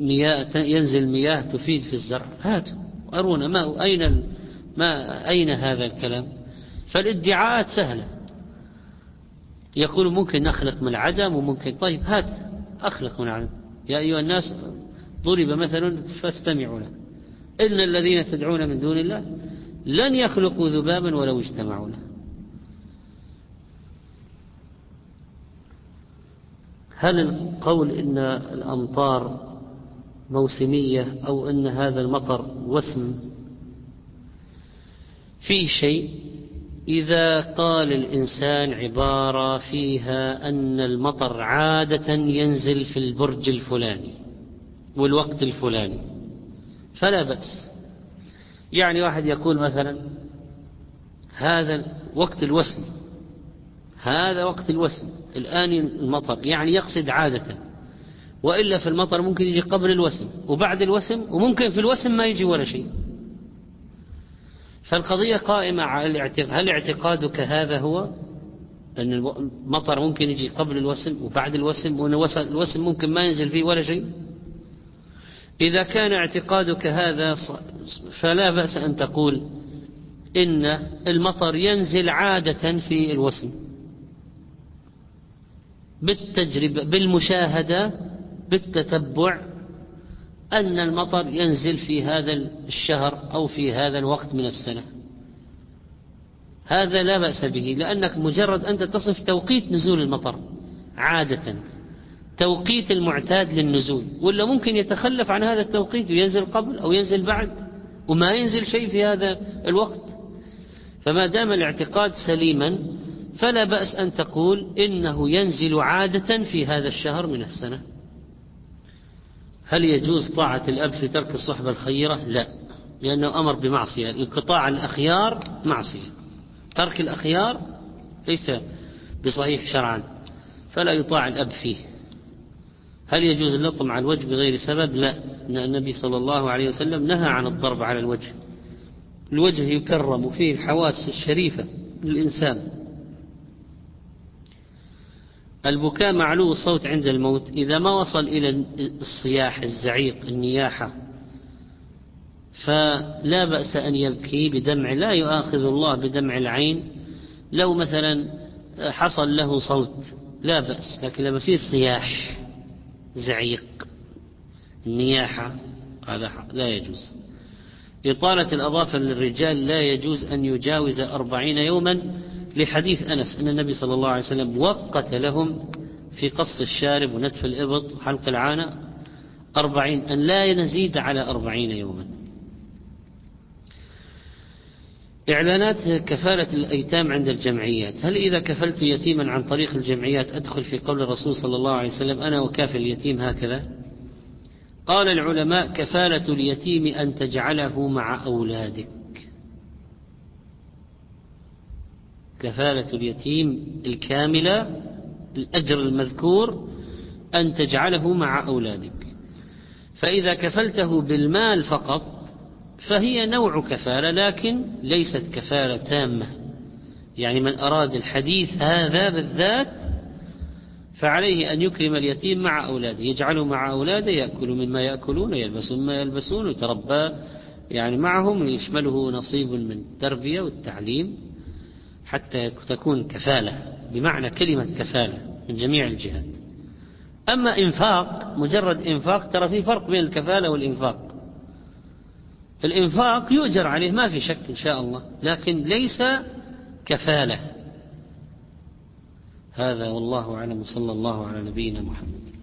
مياه ينزل مياه تفيد في الزرع. هاتوا أرونا ما أين ما أين هذا الكلام؟ فالادعاءات سهلة. يقول ممكن نخلق من العدم وممكن طيب هات أخلق من العدم يا أيها الناس ضرب مثل فاستمعوا له. إن الذين تدعون من دون الله لن يخلقوا ذبابا ولو اجتمعوا له هل القول إن الأمطار موسمية أو أن هذا المطر وسم فيه شيء؟ إذا قال الإنسان عبارة فيها أن المطر عادة ينزل في البرج الفلاني والوقت الفلاني. فلا بأس. يعني واحد يقول مثلا هذا وقت الوسم هذا وقت الوسم الآن المطر يعني يقصد عادة. وإلا في المطر ممكن يجي قبل الوسم وبعد الوسم وممكن في الوسم ما يجي ولا شيء. فالقضية قائمة على الاعتقاد هل اعتقادك هذا هو أن المطر ممكن يجي قبل الوسم وبعد الوسم وأن الوسم ممكن ما ينزل فيه ولا شيء؟ إذا كان اعتقادك هذا فلا بأس أن تقول إن المطر ينزل عادة في الوسم بالتجربة بالمشاهدة بالتتبع أن المطر ينزل في هذا الشهر أو في هذا الوقت من السنة. هذا لا بأس به لأنك مجرد أنت تصف توقيت نزول المطر عادة. توقيت المعتاد للنزول ولا ممكن يتخلف عن هذا التوقيت وينزل قبل أو ينزل بعد وما ينزل شيء في هذا الوقت؟ فما دام الاعتقاد سليما فلا بأس أن تقول إنه ينزل عادة في هذا الشهر من السنة. هل يجوز طاعة الأب في ترك الصحبة الخيرة؟ لا لأنه أمر بمعصية. الانقطاع عن الأخيار معصية. ترك الأخيار ليس بصحيح شرعا فلا يطاع الأب فيه. هل يجوز اللطم على الوجه بغير سبب؟ لا. النبي صلى الله عليه وسلم نهى عن الضرب على الوجه. الوجه يكرم فيه الحواس الشريفة للإنسان. البكاء معلو الصوت عند الموت. إذا ما وصل إلى الصياح الزعيق النياحة فلا بأس أن يبكي بدمع لا يؤاخذ الله بدمع العين. لو مثلا حصل له صوت لا بأس لكن لما يصير صياح زعيق. النياحة هذا لا يجوز. إطالة الأظافر للرجال لا يجوز أن يجاوز أربعين يوما لحديث أنس أن النبي صلى الله عليه وسلم وقت لهم في قص الشارب ونتف الإبط وحلق العانة أربعين أن لا نزيد على أربعين يوما. إعلانات كفالة الأيتام عند الجمعيات. هل إذا كفلت يتيما عن طريق الجمعيات أدخل في قول الرسول صلى الله عليه وسلم أنا وكافل اليتيم هكذا؟ قال العلماء كفالة اليتيم أن تجعله مع أولادك. كفالة اليتيم الكاملة الأجر المذكور أن تجعله مع أولادك. فإذا كفلته بالمال فقط فهي نوع كفالة لكن ليست كفالة تامة. يعني من أراد الحديث هذا بالذات فعليه أن يكرم اليتيم مع أولاده يجعله مع أولاده يأكل مما يأكلون ويلبس مما يلبسون ويتربى يعني معهم يشمله نصيب من التربية والتعليم حتى تكون كفالة بمعنى كلمة كفالة من جميع الجهات. أما إنفاق مجرد إنفاق ترى في فرق بين الكفالة والإنفاق. الإنفاق يؤجر عليه ما في شك إن شاء الله لكن ليس كفالة. هذا والله أعلم صلى الله على نبينا محمد.